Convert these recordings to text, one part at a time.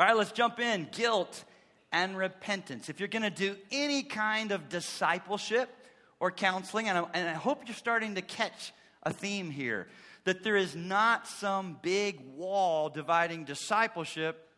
All right, let's jump in. Guilt and repentance. If you're going to do any kind of discipleship or counseling, and I, and I hope you're starting to catch a theme here that there is not some big wall dividing discipleship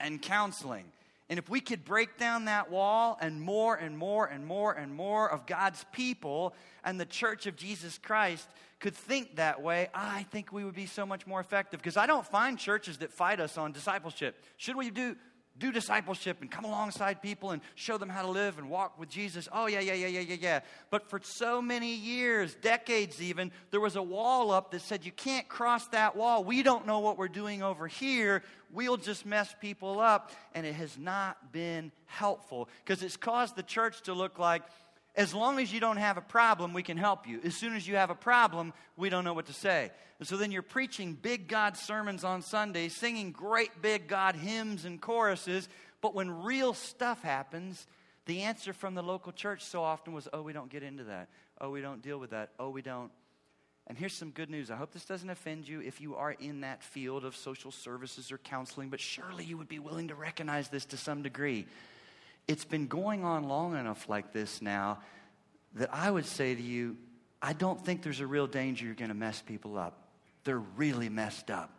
and counseling. And if we could break down that wall and more and more and more and more of God's people and the church of Jesus Christ could think that way, I think we would be so much more effective. Because I don't find churches that fight us on discipleship. Should we do do discipleship and come alongside people and show them how to live and walk with Jesus. Oh, yeah, yeah, yeah, yeah, yeah, yeah. But for so many years, decades even, there was a wall up that said, you can't cross that wall. We don't know what we're doing over here. We'll just mess people up. And it has not been helpful because it's caused the church to look like, as long as you don't have a problem, we can help you. As soon as you have a problem, we don't know what to say. And so then you're preaching big God sermons on Sunday, singing great big God hymns and choruses, but when real stuff happens, the answer from the local church so often was, oh, we don't get into that. Oh, we don't deal with that. Oh, we don't. And here's some good news. I hope this doesn't offend you if you are in that field of social services or counseling, but surely you would be willing to recognize this to some degree. It's been going on long enough like this now that I would say to you, I don't think there's a real danger you're going to mess people up. They're really messed up.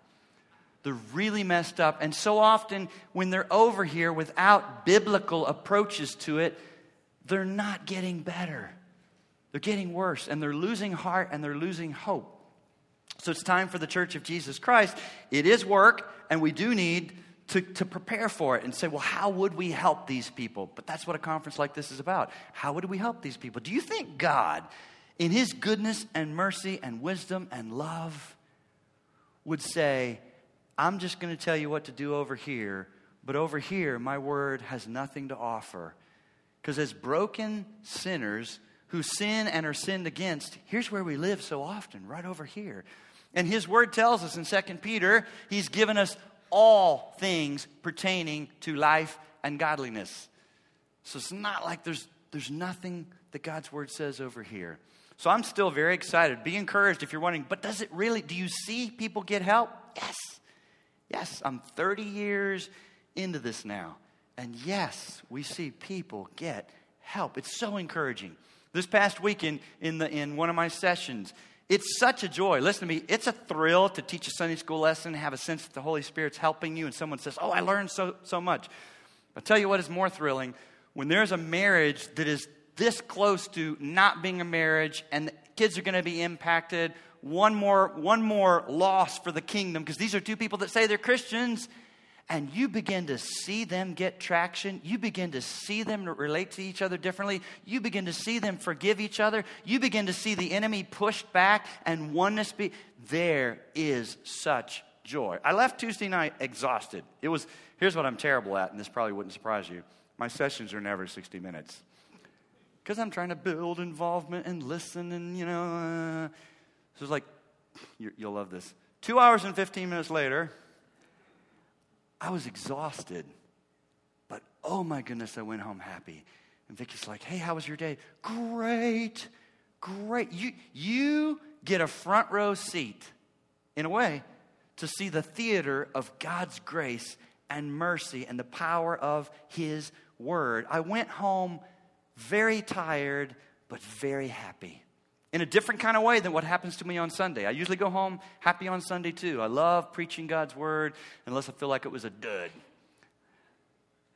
They're really messed up. And so often, when they're over here without biblical approaches to it, they're not getting better. They're getting worse, and they're losing heart and they're losing hope. So it's time for the church of Jesus Christ. It is work, and we do need to, to prepare for it and say, well, how would we help these people? But that's what a conference like this is about. How would we help these people? Do you think God, in His goodness and mercy and wisdom and love, would say, I'm just going to tell you what to do over here, but over here, my word has nothing to offer? Because as broken sinners who sin and are sinned against, here's where we live so often, right over here. And his word tells us in 2 Peter, he's given us all things pertaining to life and godliness. So it's not like there's, there's nothing that God's word says over here. So I'm still very excited. Be encouraged if you're wondering, but does it really, do you see people get help? Yes. Yes, I'm 30 years into this now. And yes, we see people get help. It's so encouraging. This past weekend in, the, in one of my sessions, it's such a joy. Listen to me. It's a thrill to teach a Sunday school lesson, have a sense that the Holy Spirit's helping you, and someone says, Oh, I learned so, so much. I'll tell you what is more thrilling when there's a marriage that is this close to not being a marriage and kids are going to be impacted. One more, one more loss for the kingdom because these are two people that say they're Christians and you begin to see them get traction, you begin to see them relate to each other differently, you begin to see them forgive each other, you begin to see the enemy pushed back and oneness be, there is such joy. I left Tuesday night exhausted. It was, here's what I'm terrible at, and this probably wouldn't surprise you. My sessions are never 60 minutes. Because I'm trying to build involvement and listen, and you know, uh, so it's like, you'll love this. Two hours and 15 minutes later, I was exhausted, but oh my goodness, I went home happy. And Vicky's like, hey, how was your day? Great, great. You, you get a front row seat, in a way, to see the theater of God's grace and mercy and the power of His Word. I went home very tired, but very happy in a different kind of way than what happens to me on Sunday. I usually go home happy on Sunday too. I love preaching God's word unless I feel like it was a dud.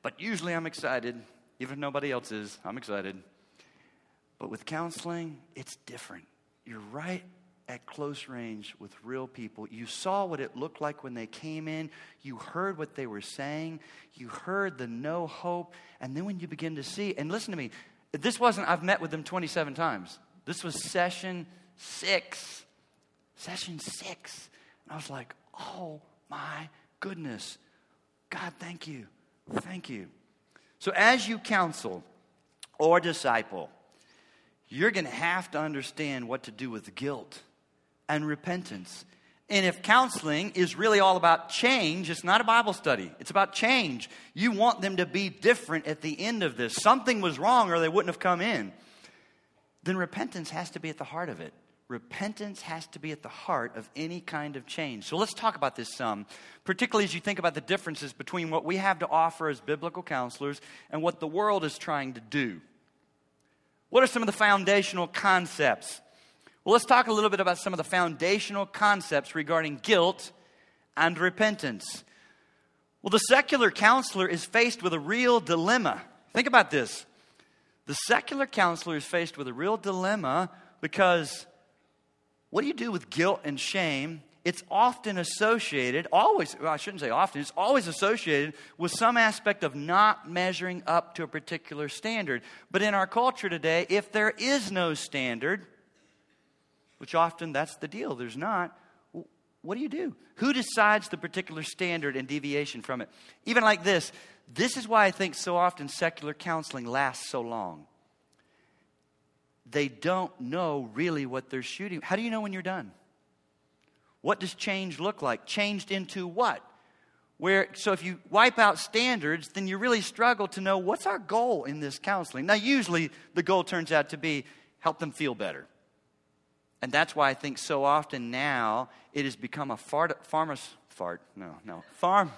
But usually I'm excited, even if nobody else is. I'm excited. But with counseling, it's different. You're right at close range with real people. You saw what it looked like when they came in. You heard what they were saying. You heard the no hope. And then when you begin to see, and listen to me, this wasn't, I've met with them 27 times. This was session six. Session six. And I was like, oh my goodness. God, thank you. Thank you. So, as you counsel or disciple, you're going to have to understand what to do with guilt and repentance. And if counseling is really all about change, it's not a Bible study. It's about change. You want them to be different at the end of this. Something was wrong or they wouldn't have come in then repentance has to be at the heart of it. repentance has to be at the heart of any kind of change. So let's talk about this some, particularly as you think about the differences between what we have to offer as biblical counselors and what the world is trying to do. What are some of the foundational concepts? Well, let's talk a little bit about some of the foundational concepts regarding guilt and repentance. Well, the secular counselor is faced with a real dilemma. Think about this. The secular counselor is faced with a real dilemma because what do you do with guilt and shame? It's often associated, always, well, I shouldn't say often, it's always associated with some aspect of not measuring up to a particular standard. But in our culture today, if there is no standard, which often that's the deal, there's not, what do you do? Who decides the particular standard and deviation from it? Even like this, this is why I think so often secular counseling lasts so long they don't know really what they're shooting. How do you know when you're done? What does change look like? Changed into what? Where so if you wipe out standards, then you really struggle to know what's our goal in this counseling. Now usually the goal turns out to be help them feel better. And that's why I think so often now it has become a fart, pharmac, fart, no, no, farm,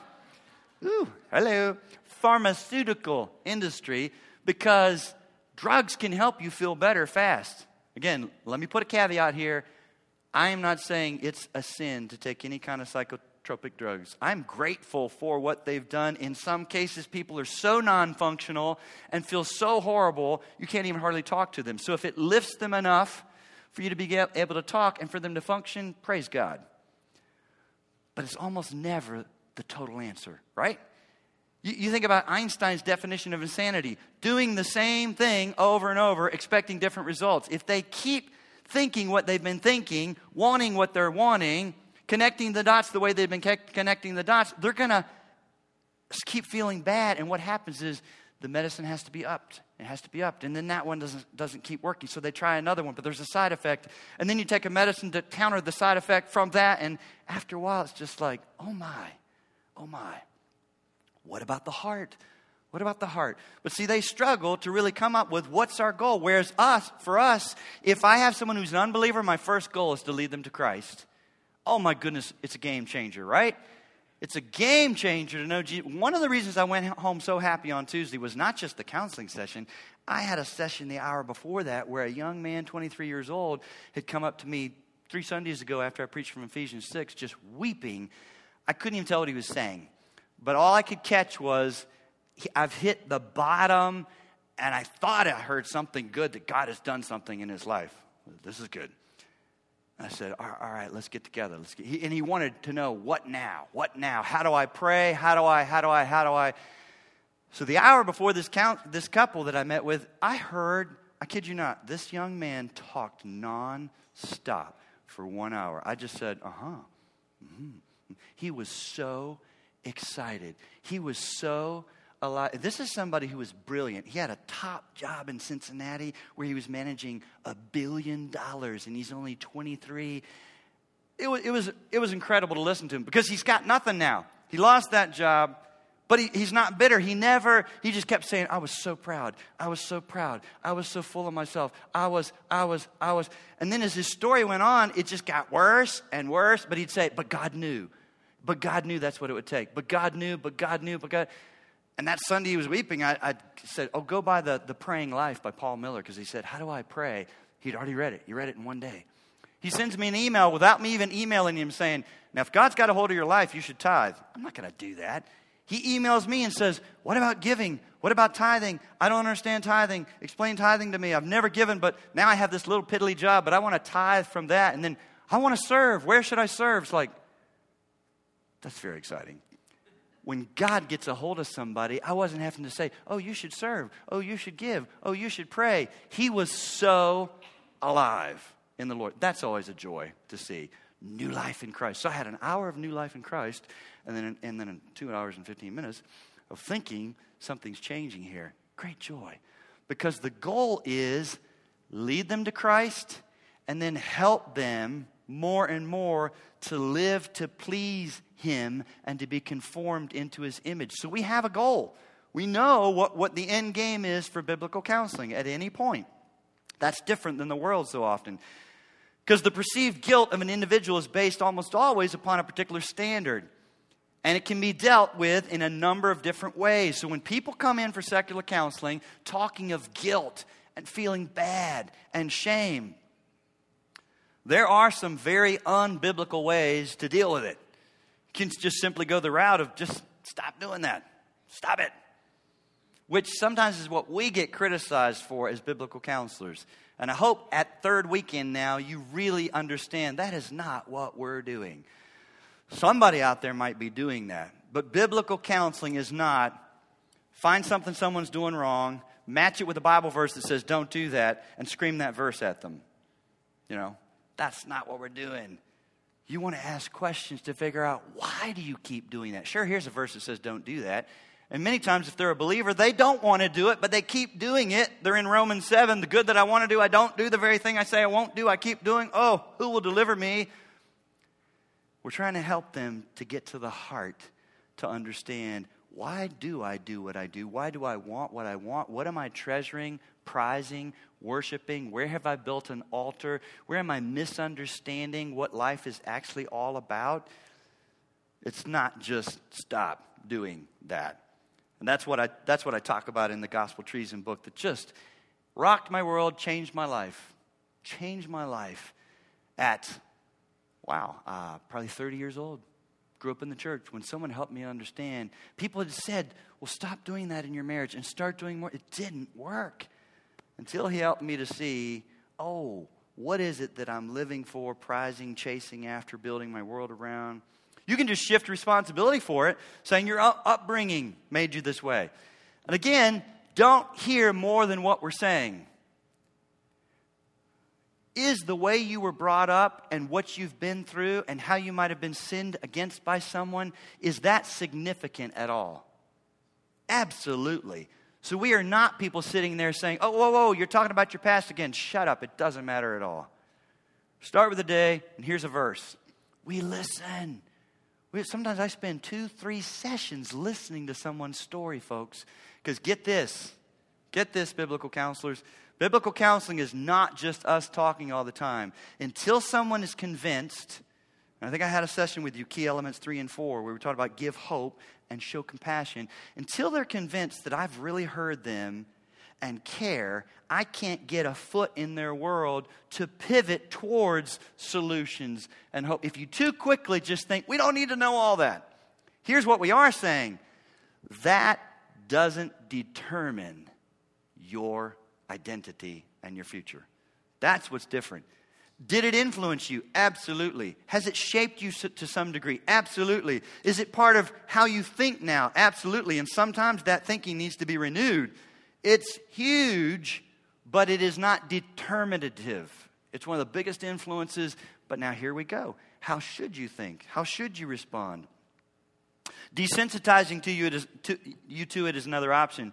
ooh, hello, pharmaceutical industry because Drugs can help you feel better fast. Again, let me put a caveat here. I am not saying it's a sin to take any kind of psychotropic drugs. I'm grateful for what they've done. In some cases, people are so non functional and feel so horrible, you can't even hardly talk to them. So if it lifts them enough for you to be able to talk and for them to function, praise God. But it's almost never the total answer, right? You, you think about Einstein's definition of insanity doing the same thing over and over, expecting different results. If they keep thinking what they've been thinking, wanting what they're wanting, connecting the dots the way they've been connecting the dots, they're going to keep feeling bad. And what happens is the medicine has to be upped. It has to be upped. And then that one doesn't, doesn't keep working. So they try another one, but there's a side effect. And then you take a medicine to counter the side effect from that. And after a while, it's just like, oh my, oh my. What about the heart? What about the heart? But see, they struggle to really come up with what's our goal. Whereas us, for us, if I have someone who's an unbeliever, my first goal is to lead them to Christ. Oh my goodness, it's a game changer, right? It's a game changer to know Jesus. One of the reasons I went home so happy on Tuesday was not just the counseling session. I had a session the hour before that where a young man, 23 years old, had come up to me three Sundays ago after I preached from Ephesians 6, just weeping. I couldn't even tell what he was saying. But all I could catch was I've hit the bottom, and I thought I heard something good that God has done something in his life. This is good. I said, all right, let's get together. Let's get, and he wanted to know what now? What now? How do I pray? How do I, how do I, how do I? So the hour before this, count, this couple that I met with, I heard, I kid you not, this young man talked non-stop for one hour. I just said, uh-huh. Mm-hmm. He was so excited. He was so This is somebody who was brilliant. He had a top job in Cincinnati where he was managing a billion dollars and he's only 23. It was, it, was, it was incredible to listen to him because he's got nothing now. He lost that job, but he, he's not bitter. He never, he just kept saying, I was so proud. I was so proud. I was so full of myself. I was, I was, I was. And then as his story went on, it just got worse and worse. But he'd say, But God knew. But God knew that's what it would take. But God knew, but God knew, but God. And that Sunday he was weeping, I, I said, Oh, go buy the, the Praying Life by Paul Miller, because he said, How do I pray? He'd already read it. He read it in one day. He sends me an email without me even emailing him saying, Now, if God's got a hold of your life, you should tithe. I'm not going to do that. He emails me and says, What about giving? What about tithing? I don't understand tithing. Explain tithing to me. I've never given, but now I have this little piddly job, but I want to tithe from that. And then I want to serve. Where should I serve? It's like, that's very exciting. When God gets a hold of somebody, I wasn't having to say, oh, you should serve. Oh, you should give. Oh, you should pray. He was so alive in the Lord. That's always a joy to see. New life in Christ. So I had an hour of new life in Christ, and then, and then two hours and 15 minutes of thinking something's changing here. Great joy. Because the goal is lead them to Christ and then help them more and more to live to please Him and to be conformed into His image. So we have a goal. We know what, what the end game is for biblical counseling at any point. That's different than the world so often. Because the perceived guilt of an individual is based almost always upon a particular standard. And it can be dealt with in a number of different ways. So when people come in for secular counseling talking of guilt and feeling bad and shame, there are some very unbiblical ways to deal with it. You can just simply go the route of just stop doing that. Stop it. Which sometimes is what we get criticized for as biblical counselors. And I hope at third weekend now you really understand that is not what we're doing. Somebody out there might be doing that. But biblical counseling is not find something someone's doing wrong, match it with a Bible verse that says don't do that, and scream that verse at them. You know, that's not what we're doing. You want to ask questions to figure out why do you keep doing that? Sure, here's a verse that says don't do that. And many times, if they're a believer, they don't want to do it, but they keep doing it. They're in Romans 7. The good that I want to do, I don't do. The very thing I say I won't do, I keep doing. Oh, who will deliver me? We're trying to help them to get to the heart to understand why do I do what I do? Why do I want what I want? What am I treasuring, prizing, worshiping? Where have I built an altar? Where am I misunderstanding what life is actually all about? It's not just stop doing that. And that's what I, that's what I talk about in the Gospel Treason book that just rocked my world, changed my life. Changed my life at, wow, uh, probably 30 years old. Grew up in the church. When someone helped me understand, people had said, well, stop doing that in your marriage and start doing more. It didn't work until he helped me to see, oh, what is it that I'm living for, prizing, chasing after, building my world around? You can just shift responsibility for it, saying your upbringing made you this way. And again, don't hear more than what we're saying. Is the way you were brought up and what you've been through and how you might have been sinned against by someone, is that significant at all? Absolutely. So we are not people sitting there saying, oh, whoa, whoa, you're talking about your past again. Shut up. It doesn't matter at all. Start with the day, and here's a verse. We listen. We, sometimes I spend two, three sessions listening to someone's story, folks. Because get this, get this, biblical counselors. Biblical counseling is not just us talking all the time. Until someone is convinced, I think I had a session with you, key elements three and four, where we talked about give hope and show compassion. Until they're convinced that I've really heard them and care, I can't get a foot in their world to pivot towards solutions and hope. If you too quickly just think, we don't need to know all that, here's what we are saying that doesn't determine your identity and your future. That's what's different. Did it influence you? Absolutely. Has it shaped you to some degree? Absolutely. Is it part of how you think now? Absolutely. And sometimes that thinking needs to be renewed it's huge, but it is not determinative. It's one of the biggest influences, but now here we go. How should you think? How should you respond? Desensitizing to you, to, you to it is another option.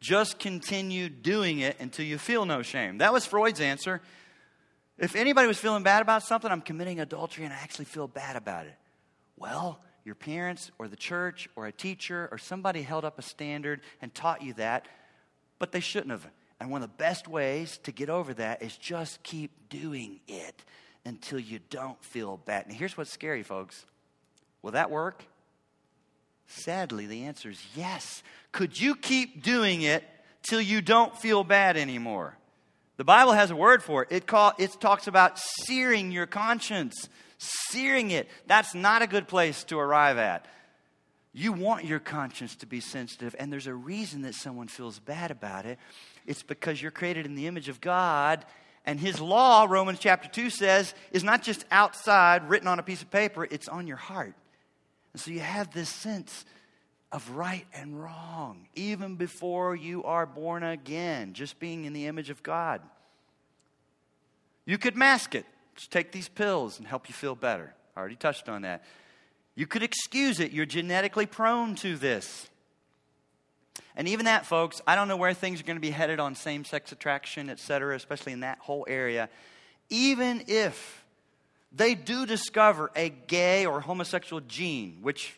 Just continue doing it until you feel no shame. That was Freud's answer. If anybody was feeling bad about something, I'm committing adultery and I actually feel bad about it. Well, your parents or the church or a teacher or somebody held up a standard and taught you that but they shouldn't have. And one of the best ways to get over that is just keep doing it until you don't feel bad. Now, here's what's scary, folks. Will that work? Sadly, the answer is yes. Could you keep doing it till you don't feel bad anymore? The Bible has a word for it. It, call, it talks about searing your conscience, searing it. That's not a good place to arrive at. You want your conscience to be sensitive, and there's a reason that someone feels bad about it. It's because you're created in the image of God, and His law, Romans chapter 2 says, is not just outside, written on a piece of paper, it's on your heart. And so you have this sense of right and wrong, even before you are born again, just being in the image of God. You could mask it. Just take these pills and help you feel better. I already touched on that. You could excuse it. You're genetically prone to this. And even that, folks, I don't know where things are going to be headed on same sex attraction, et cetera, especially in that whole area. Even if they do discover a gay or homosexual gene, which,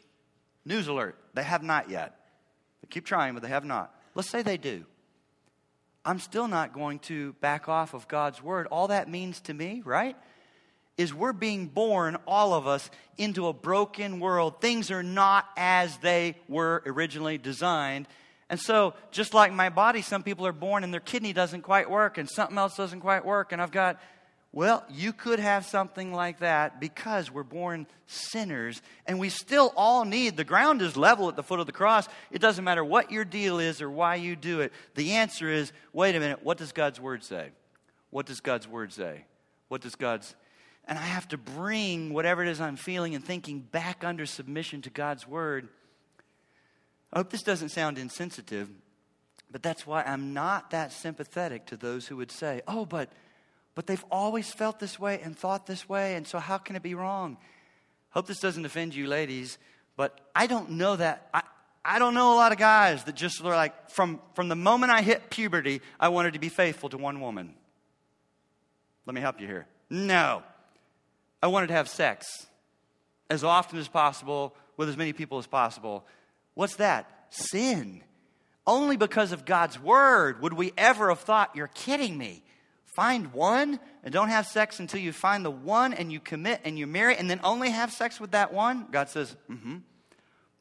news alert, they have not yet. They keep trying, but they have not. Let's say they do. I'm still not going to back off of God's word. All that means to me, right, is we're being born, all of us, into a broken world. Things are not as they were originally designed. And so, just like my body, some people are born and their kidney doesn't quite work and something else doesn't quite work. And I've got, well, you could have something like that because we're born sinners and we still all need, the ground is level at the foot of the cross. It doesn't matter what your deal is or why you do it. The answer is wait a minute, what does God's word say? What does God's word say? What does God's and I have to bring whatever it is I'm feeling and thinking back under submission to God's word. I hope this doesn't sound insensitive, but that's why I'm not that sympathetic to those who would say, oh, but, but they've always felt this way and thought this way, and so how can it be wrong? Hope this doesn't offend you, ladies, but I don't know that. I, I don't know a lot of guys that just are like, from, from the moment I hit puberty, I wanted to be faithful to one woman. Let me help you here. No. I wanted to have sex as often as possible with as many people as possible. What's that? Sin. Only because of God's word would we ever have thought, you're kidding me. Find one and don't have sex until you find the one and you commit and you marry and then only have sex with that one? God says, mm hmm.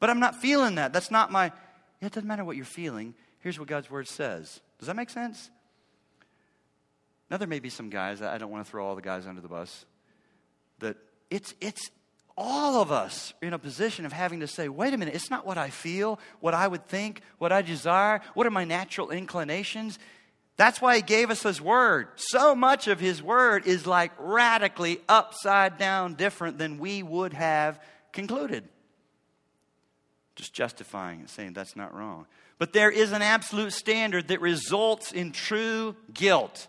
But I'm not feeling that. That's not my. It doesn't matter what you're feeling. Here's what God's word says. Does that make sense? Now, there may be some guys, I don't want to throw all the guys under the bus, that it's, it's all of us in a position of having to say, wait a minute, it's not what I feel, what I would think, what I desire, what are my natural inclinations. That's why he gave us his word. So much of his word is like radically upside down different than we would have concluded. Just justifying and saying that's not wrong. But there is an absolute standard that results in true guilt.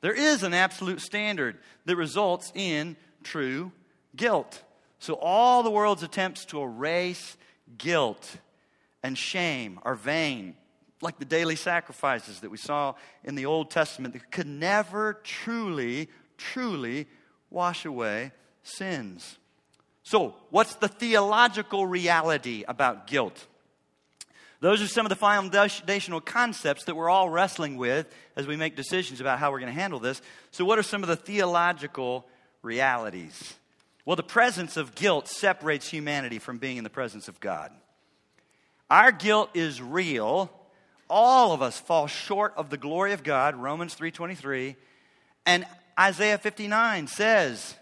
There is an absolute standard that results in true guilt. So, all the world's attempts to erase guilt and shame are vain, like the daily sacrifices that we saw in the Old Testament that could never truly, truly wash away sins. So, what's the theological reality about guilt? Those are some of the foundational concepts that we're all wrestling with as we make decisions about how we're going to handle this. So, what are some of the theological realities? Well, the presence of guilt separates humanity from being in the presence of God. Our guilt is real. All of us fall short of the glory of God, Romans 3:23, and Isaiah 59 says,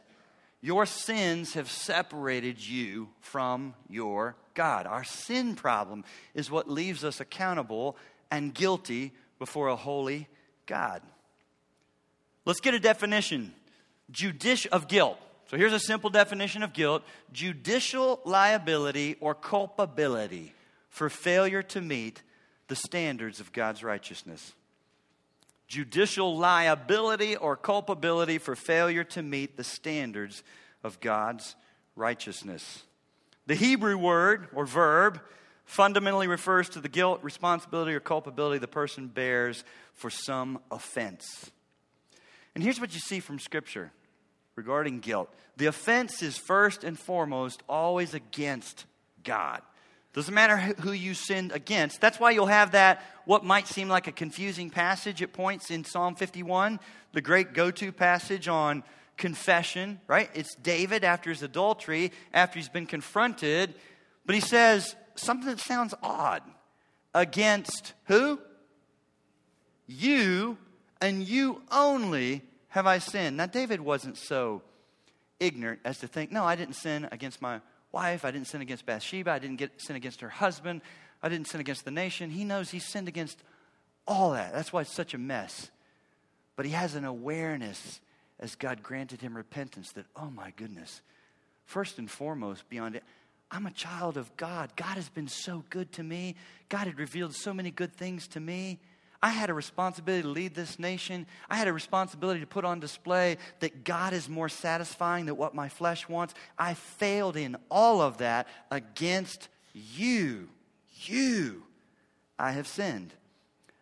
"Your sins have separated you from your God. Our sin problem is what leaves us accountable and guilty before a holy God. Let's get a definition judici- of guilt. So here's a simple definition of guilt judicial liability or culpability for failure to meet the standards of God's righteousness. Judicial liability or culpability for failure to meet the standards of God's righteousness. The Hebrew word or verb fundamentally refers to the guilt, responsibility, or culpability the person bears for some offense. And here's what you see from Scripture regarding guilt the offense is first and foremost always against God. Doesn't matter who you sinned against. That's why you'll have that, what might seem like a confusing passage at points in Psalm 51, the great go to passage on confession, right? It's David after his adultery, after he's been confronted, but he says something that sounds odd against who? You and you only have I sinned. Now, David wasn't so ignorant as to think, no, I didn't sin against my wife. I didn't sin against Bathsheba. I didn't get, sin against her husband. I didn't sin against the nation. He knows he sinned against all that. That's why it's such a mess. But he has an awareness as God granted him repentance that, oh my goodness, first and foremost, beyond it, I'm a child of God. God has been so good to me. God had revealed so many good things to me. I had a responsibility to lead this nation. I had a responsibility to put on display that God is more satisfying than what my flesh wants. I failed in all of that against you. You. I have sinned.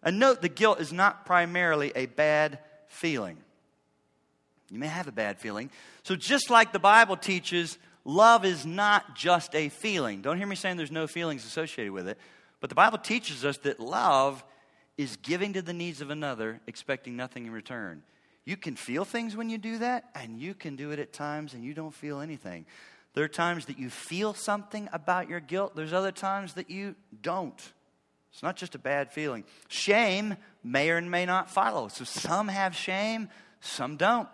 And note the guilt is not primarily a bad feeling. You may have a bad feeling. So, just like the Bible teaches, love is not just a feeling. Don't hear me saying there's no feelings associated with it. But the Bible teaches us that love is giving to the needs of another, expecting nothing in return. You can feel things when you do that, and you can do it at times and you don't feel anything. There are times that you feel something about your guilt, there's other times that you don't. It's not just a bad feeling. Shame may or may not follow. So some have shame, some don't.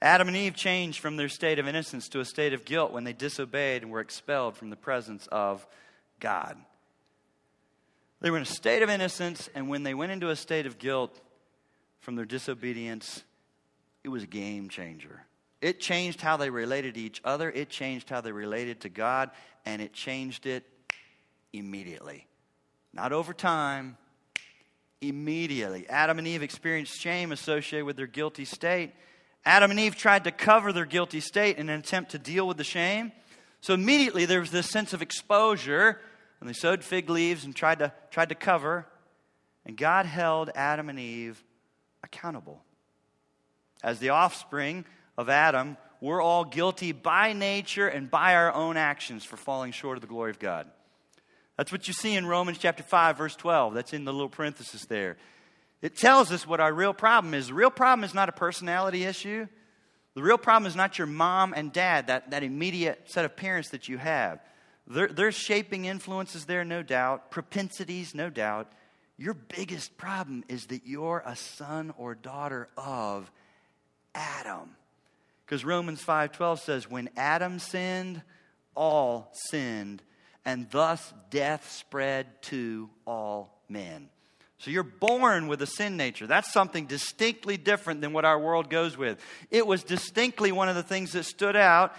Adam and Eve changed from their state of innocence to a state of guilt when they disobeyed and were expelled from the presence of God. They were in a state of innocence, and when they went into a state of guilt from their disobedience, it was a game changer. It changed how they related to each other, it changed how they related to God, and it changed it immediately. Not over time, immediately. Adam and Eve experienced shame associated with their guilty state. Adam and Eve tried to cover their guilty state in an attempt to deal with the shame. So immediately there was this sense of exposure, and they sewed fig leaves and tried to, tried to cover. And God held Adam and Eve accountable. As the offspring of Adam, we're all guilty by nature and by our own actions for falling short of the glory of God. That's what you see in Romans chapter 5, verse 12. That's in the little parenthesis there. It tells us what our real problem is. The real problem is not a personality issue. The real problem is not your mom and dad, that, that immediate set of parents that you have. There, there's shaping influences there, no doubt, propensities, no doubt. Your biggest problem is that you're a son or daughter of Adam. Because Romans 5:12 says when Adam sinned, all sinned and thus death spread to all men. So you're born with a sin nature. That's something distinctly different than what our world goes with. It was distinctly one of the things that stood out.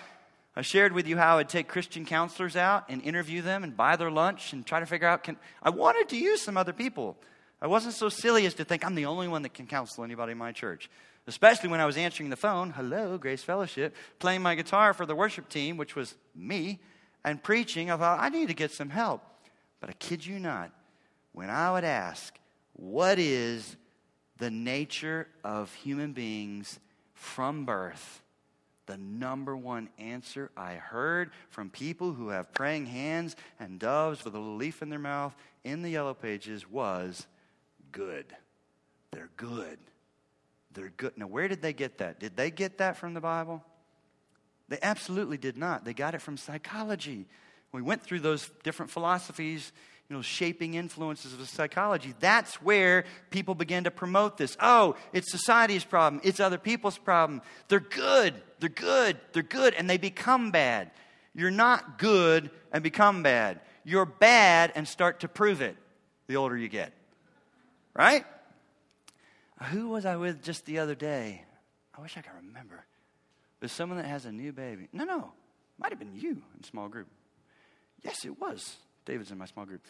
I shared with you how I'd take Christian counselors out and interview them and buy their lunch and try to figure out can I wanted to use some other people. I wasn't so silly as to think I'm the only one that can counsel anybody in my church. Especially when I was answering the phone, hello, Grace Fellowship, playing my guitar for the worship team, which was me, and preaching, I thought, I need to get some help. But I kid you not, when I would ask, what is the nature of human beings from birth? The number one answer I heard from people who have praying hands and doves with a little leaf in their mouth in the yellow pages was good. They're good. They're good. Now, where did they get that? Did they get that from the Bible? They absolutely did not. They got it from psychology. We went through those different philosophies, you know, shaping influences of psychology. That's where people begin to promote this. Oh, it's society's problem, it's other people's problem. They're good, they're good, they're good, and they become bad. You're not good and become bad. You're bad and start to prove it the older you get. Right? Who was I with just the other day? I wish I could remember. There's someone that has a new baby. No, no. Might have been you in small group. Yes, it was. David's in my small group.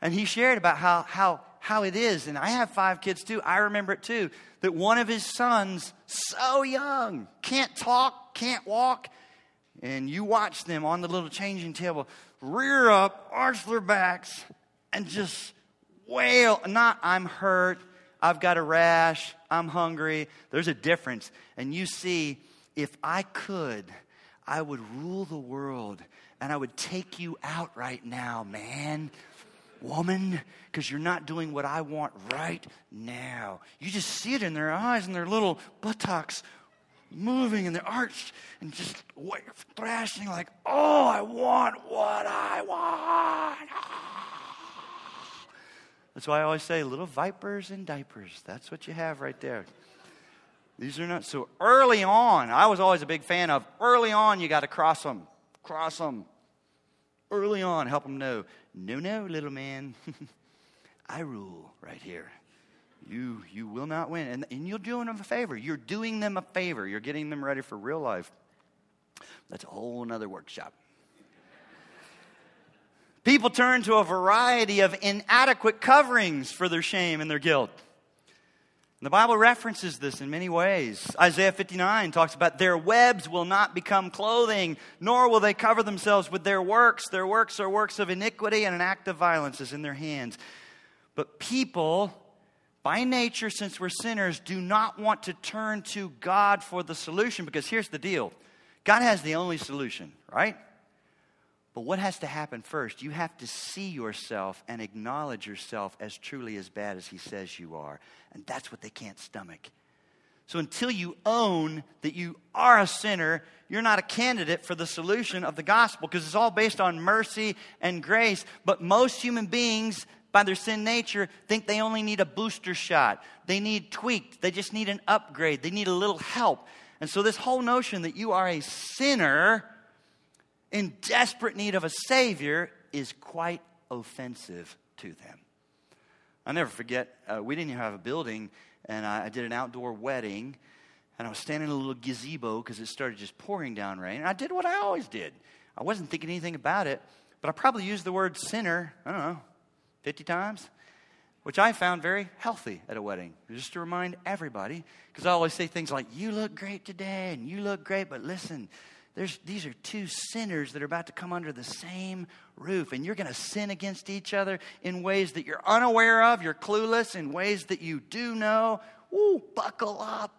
And he shared about how, how, how it is. And I have five kids too. I remember it too. That one of his sons, so young, can't talk, can't walk. And you watch them on the little changing table rear up, arch their backs, and just wail. Not, I'm hurt, I've got a rash, I'm hungry. There's a difference. And you see if I could, I would rule the world and I would take you out right now, man, woman, because you're not doing what I want right now. You just see it in their eyes and their little buttocks moving and they're arched and just thrashing like, oh, I want what I want. Ah. That's why I always say little vipers in diapers. That's what you have right there. These are not so early on. I was always a big fan of early on. You got to cross them, cross them. Early on, help them know. No, no, little man, I rule right here. You you will not win, and, and you're doing them a favor. You're doing them a favor. You're getting them ready for real life. That's a whole another workshop. People turn to a variety of inadequate coverings for their shame and their guilt. The Bible references this in many ways. Isaiah 59 talks about their webs will not become clothing, nor will they cover themselves with their works. Their works are works of iniquity, and an act of violence is in their hands. But people, by nature, since we're sinners, do not want to turn to God for the solution because here's the deal God has the only solution, right? But what has to happen first? You have to see yourself and acknowledge yourself as truly as bad as he says you are. And that's what they can't stomach. So until you own that you are a sinner, you're not a candidate for the solution of the gospel because it's all based on mercy and grace. But most human beings, by their sin nature, think they only need a booster shot. They need tweaked. They just need an upgrade. They need a little help. And so, this whole notion that you are a sinner in desperate need of a Savior is quite offensive to them. I'll never forget, uh, we didn't even have a building, and I, I, did an outdoor wedding, and I was standing in a little gazebo because it started just pouring down rain. And I did what I always did. I wasn't thinking anything about it, but I probably used the word sinner, I don't know, 50 times which I found very healthy at a wedding, just to remind everybody, because I always say things like, You look great today, and you look great, but listen, there's, these are two sinners that are about to come under the same roof, and you're going to sin against each other in ways that you're unaware of, you're clueless, in ways that you do know. Ooh, buckle up.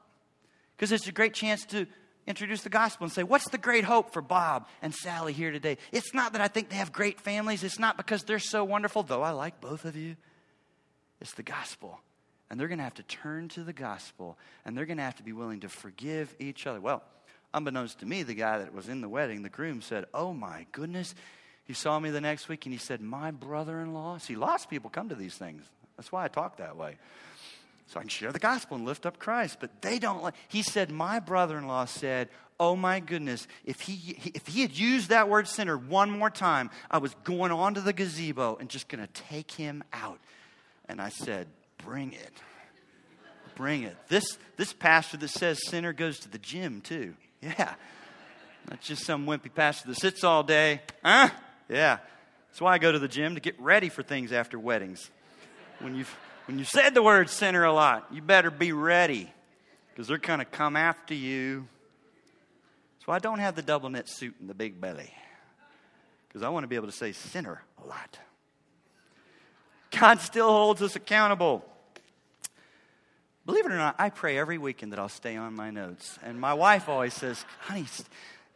Because it's a great chance to introduce the gospel and say, What's the great hope for Bob and Sally here today? It's not that I think they have great families, it's not because they're so wonderful, though I like both of you. It's the gospel. And they're going to have to turn to the gospel and they're going to have to be willing to forgive each other. Well, unbeknownst to me, the guy that was in the wedding, the groom, said, Oh my goodness. He saw me the next week and he said, My brother in law. See, lots of people come to these things. That's why I talk that way. So I can share the gospel and lift up Christ. But they don't like, he said, My brother in law said, Oh my goodness, if he, if he had used that word sinner one more time, I was going on to the gazebo and just going to take him out. And I said, Bring it. Bring it. This, this pastor that says sinner goes to the gym too. Yeah. Not just some wimpy pastor that sits all day. Huh? Yeah. That's why I go to the gym to get ready for things after weddings. When you've, when you've said the word sinner a lot, you better be ready because they're going to come after you. So I don't have the double knit suit and the big belly because I want to be able to say sinner a lot. God still holds us accountable. Believe it or not, I pray every weekend that I'll stay on my notes. And my wife always says, honey,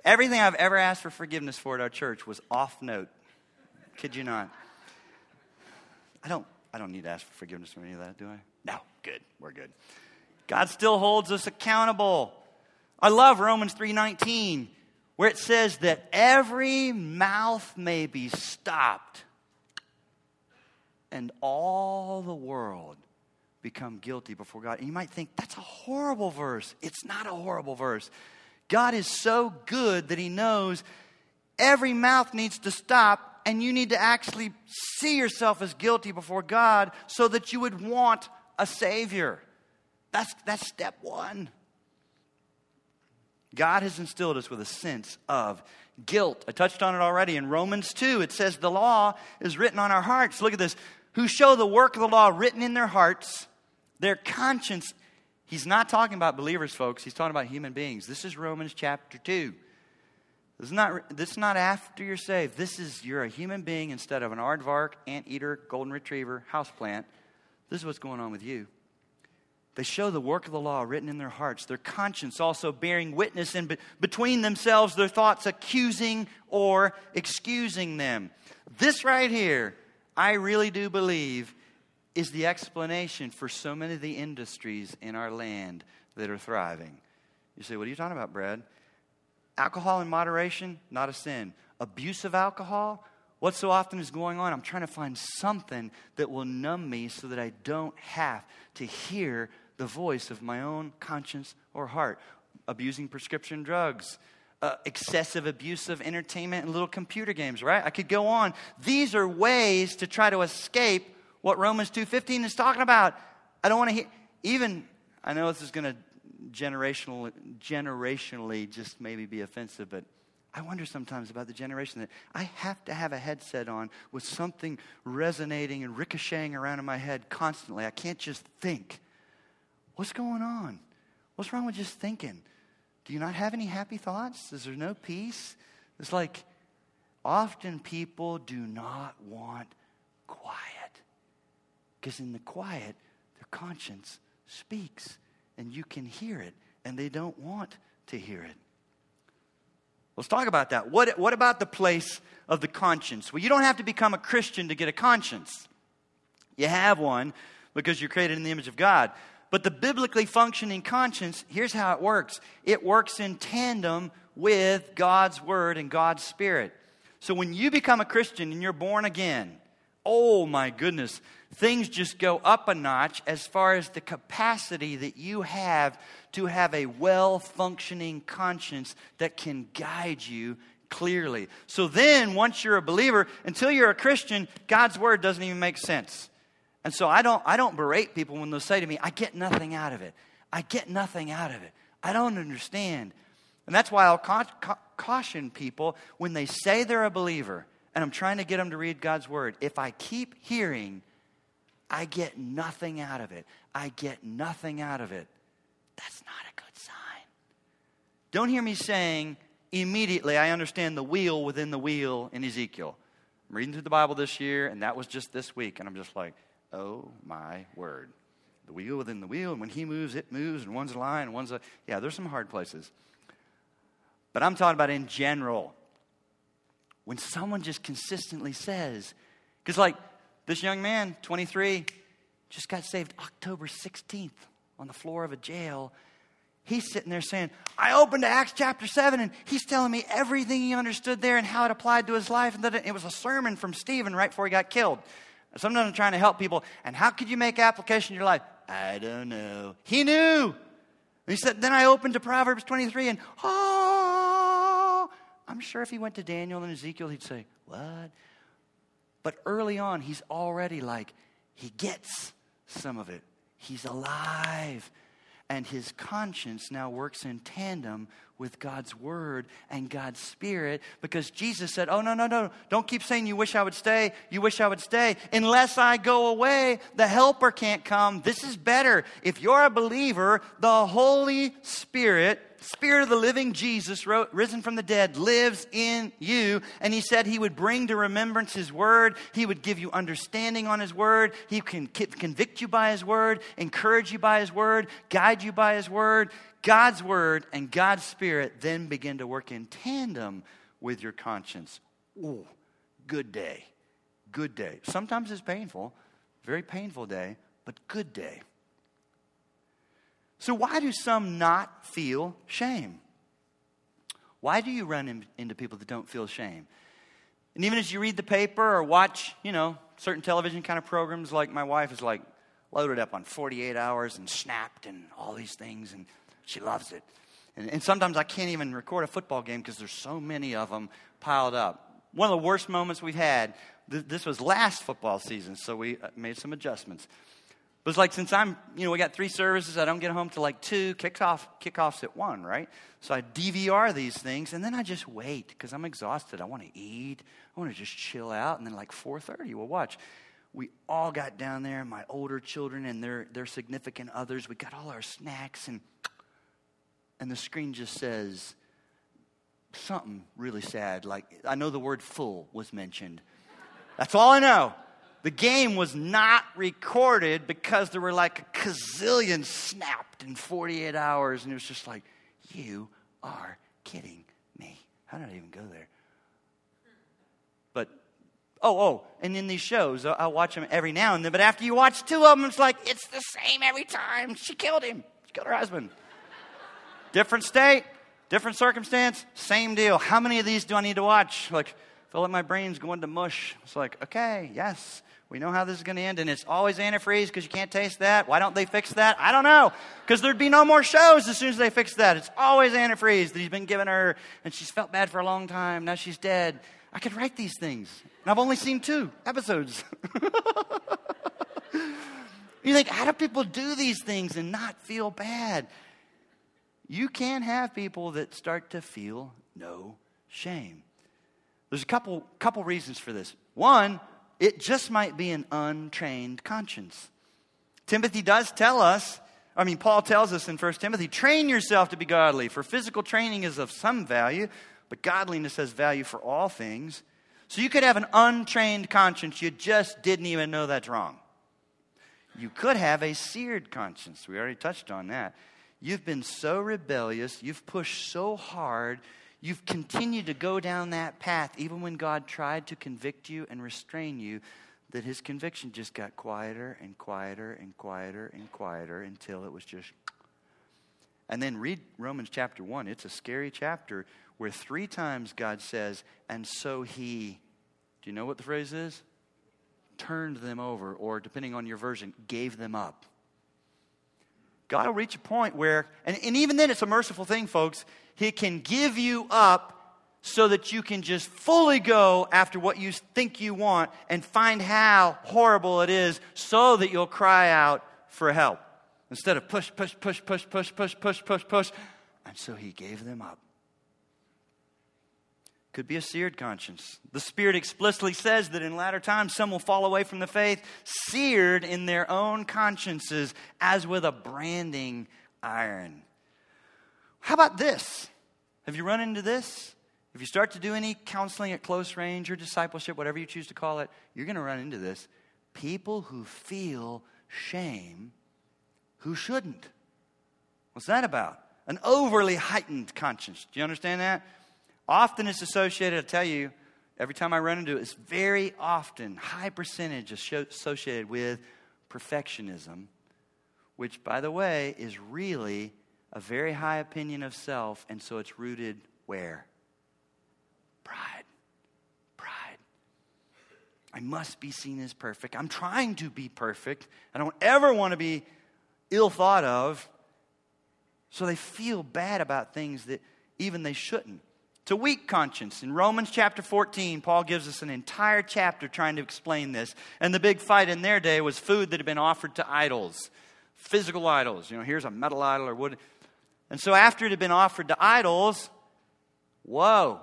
everything I've ever asked for forgiveness for at our church was off note. Kid you not. I don't, I don't need to ask for forgiveness for any of that, do I? No, good. We're good. God still holds us accountable. I love Romans 3:19 where it says that every mouth may be stopped and all the world become guilty before God. And you might think, that's a horrible verse. It's not a horrible verse. God is so good that He knows every mouth needs to stop, and you need to actually see yourself as guilty before God so that you would want a Savior. That's, that's step one. God has instilled us with a sense of guilt. I touched on it already in Romans 2. It says the law is written on our hearts. Look at this who show the work of the law written in their hearts, their conscience. He's not talking about believers, folks. He's talking about human beings. This is Romans chapter 2. This is not, this is not after you're saved. This is you're a human being instead of an aardvark, anteater, golden retriever, houseplant. This is what's going on with you. They show the work of the law written in their hearts, their conscience also bearing witness in between themselves, their thoughts accusing or excusing them. This right here I really do believe is the explanation for so many of the industries in our land that are thriving. You say, What are you talking about, Brad? Alcohol in moderation, not a sin. Abuse of alcohol, what so often is going on? I'm trying to find something that will numb me so that I don't have to hear the voice of my own conscience or heart. Abusing prescription drugs, uh, excessive abuse of entertainment and little computer games, right? I could go on. These are ways to try to escape what Romans 2.15 is talking about. I don't want to hear, even, I know this is going to generational, generationally just maybe be offensive, but I wonder sometimes about the generation that I have to have a headset on with something resonating and ricocheting around in my head constantly. I can't just think. What's going on? What's wrong with just thinking? Do you not have any happy thoughts? Is there no peace? It's like often people do not want quiet. Because in the quiet, their conscience speaks and you can hear it, and they don't want to hear it. Let's talk about that. What, what about the place of the conscience? Well, you don't have to become a Christian to get a conscience. You have one because you're created in the image of God. But the biblically functioning conscience, here's how it works it works in tandem with God's Word and God's Spirit. So when you become a Christian and you're born again, oh my goodness, things just go up a notch as far as the capacity that you have to have a well functioning conscience that can guide you clearly. So then, once you're a believer, until you're a Christian, God's word doesn't even make sense. And so I don't, I don't berate people when they say to me, I get nothing out of it. I get nothing out of it. I don't understand. And that's why I'll ca- ca- caution people when they say they're a believer and I'm trying to get them to read God's word. If I keep hearing, I get nothing out of it, I get nothing out of it, that's not a good sign. Don't hear me saying, immediately I understand the wheel within the wheel in Ezekiel. I'm reading through the Bible this year, and that was just this week, and I'm just like, oh my word. The wheel within the wheel, and when he moves, it moves, and one's a line, and one's a. Yeah, there's some hard places. But I'm talking about in general. When someone just consistently says, because like this young man, 23, just got saved October 16th on the floor of a jail. He's sitting there saying, I opened to Acts chapter 7, and he's telling me everything he understood there and how it applied to his life, and that it was a sermon from Stephen right before he got killed. Sometimes I'm trying to help people, and how could you make application in your life? I don't know. He knew. He said, Then I opened to Proverbs 23, and oh, I'm sure if he went to Daniel and Ezekiel, he'd say, What? But early on, he's already like, he gets some of it. He's alive. And his conscience now works in tandem with God's word and God's spirit because Jesus said, Oh, no, no, no. Don't keep saying you wish I would stay. You wish I would stay. Unless I go away, the helper can't come. This is better. If you're a believer, the Holy Spirit Spirit of the living Jesus, risen from the dead, lives in you. And he said he would bring to remembrance his word. He would give you understanding on his word. He can convict you by his word, encourage you by his word, guide you by his word. God's word and God's spirit then begin to work in tandem with your conscience. Ooh, good day. Good day. Sometimes it's painful, very painful day, but good day. So, why do some not feel shame? Why do you run in, into people that don't feel shame? And even as you read the paper or watch, you know, certain television kind of programs, like my wife is like loaded up on 48 hours and snapped and all these things, and she loves it. And, and sometimes I can't even record a football game because there's so many of them piled up. One of the worst moments we've had, th- this was last football season, so we uh, made some adjustments. It was like since I'm, you know, we got three services, I don't get home till like two, kickoff, kickoffs at one, right? So I DVR these things and then I just wait because I'm exhausted. I want to eat. I want to just chill out. And then like 4.30, we'll watch. We all got down there, my older children and their, their significant others. We got all our snacks and, and the screen just says something really sad. Like, I know the word full was mentioned. That's all I know. The game was not recorded because there were like a gazillion snapped in 48 hours. And it was just like, you are kidding me. How did I even go there? But, oh, oh, and in these shows, I watch them every now and then. But after you watch two of them, it's like, it's the same every time. She killed him, she killed her husband. Different state, different circumstance, same deal. How many of these do I need to watch? Like, feel like my brain's going to mush. It's like, okay, yes. We know how this is going to end, and it's always antifreeze because you can't taste that. Why don't they fix that? I don't know. Because there'd be no more shows as soon as they fix that. It's always antifreeze that he's been giving her, and she's felt bad for a long time. Now she's dead. I could write these things, and I've only seen two episodes. you think, how do people do these things and not feel bad? You can have people that start to feel no shame. There's a couple, couple reasons for this. One, it just might be an untrained conscience. Timothy does tell us, I mean, Paul tells us in 1 Timothy, train yourself to be godly, for physical training is of some value, but godliness has value for all things. So you could have an untrained conscience, you just didn't even know that's wrong. You could have a seared conscience. We already touched on that. You've been so rebellious, you've pushed so hard, You've continued to go down that path, even when God tried to convict you and restrain you, that his conviction just got quieter and quieter and quieter and quieter until it was just. And then read Romans chapter 1. It's a scary chapter where three times God says, and so he. Do you know what the phrase is? Turned them over, or depending on your version, gave them up. God will reach a point where, and, and even then it's a merciful thing, folks, He can give you up so that you can just fully go after what you think you want and find how horrible it is so that you'll cry out for help. Instead of push, push, push, push, push, push, push, push, push. And so he gave them up. Could be a seared conscience. The Spirit explicitly says that in latter times some will fall away from the faith, seared in their own consciences as with a branding iron. How about this? Have you run into this? If you start to do any counseling at close range or discipleship, whatever you choose to call it, you're going to run into this. People who feel shame who shouldn't. What's that about? An overly heightened conscience. Do you understand that? Often it's associated, I tell you, every time I run into it, it's very often, high percentage associated with perfectionism, which, by the way, is really a very high opinion of self, and so it's rooted where? Pride. Pride. I must be seen as perfect. I'm trying to be perfect. I don't ever want to be ill thought of. So they feel bad about things that even they shouldn't. A weak conscience. In Romans chapter 14, Paul gives us an entire chapter trying to explain this. And the big fight in their day was food that had been offered to idols, physical idols. You know, here's a metal idol or wood. And so after it had been offered to idols, whoa,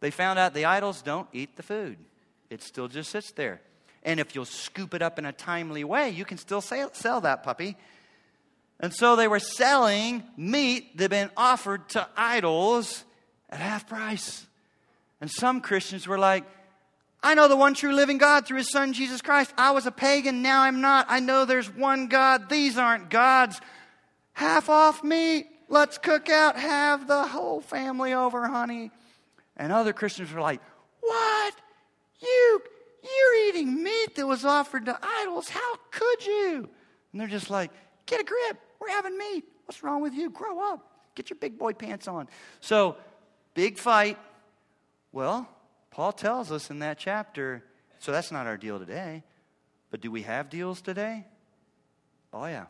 they found out the idols don't eat the food. It still just sits there. And if you'll scoop it up in a timely way, you can still sell, sell that puppy. And so they were selling meat that had been offered to idols at half price. And some Christians were like, I know the one true living God through his son Jesus Christ. I was a pagan, now I'm not. I know there's one God. These aren't gods. Half off meat. Let's cook out. Have the whole family over, honey. And other Christians were like, What? You you're eating meat that was offered to idols. How could you? And they're just like, Get a grip. We're having meat. What's wrong with you? Grow up. Get your big boy pants on. So Big fight. Well, Paul tells us in that chapter, so that's not our deal today. But do we have deals today? Oh, yeah.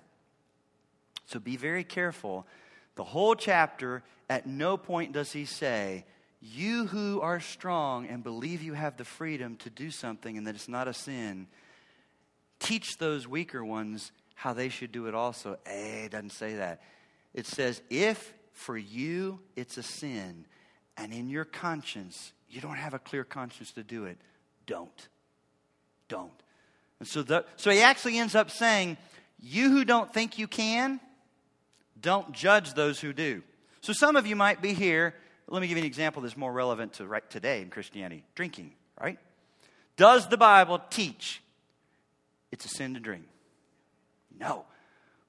So be very careful. The whole chapter, at no point does he say, You who are strong and believe you have the freedom to do something and that it's not a sin, teach those weaker ones how they should do it also. Eh, it doesn't say that. It says, If for you it's a sin, and in your conscience, you don't have a clear conscience to do it, don't. Don't. And so, the, so he actually ends up saying, You who don't think you can, don't judge those who do. So some of you might be here. Let me give you an example that's more relevant to right today in Christianity drinking, right? Does the Bible teach it's a sin to drink? No.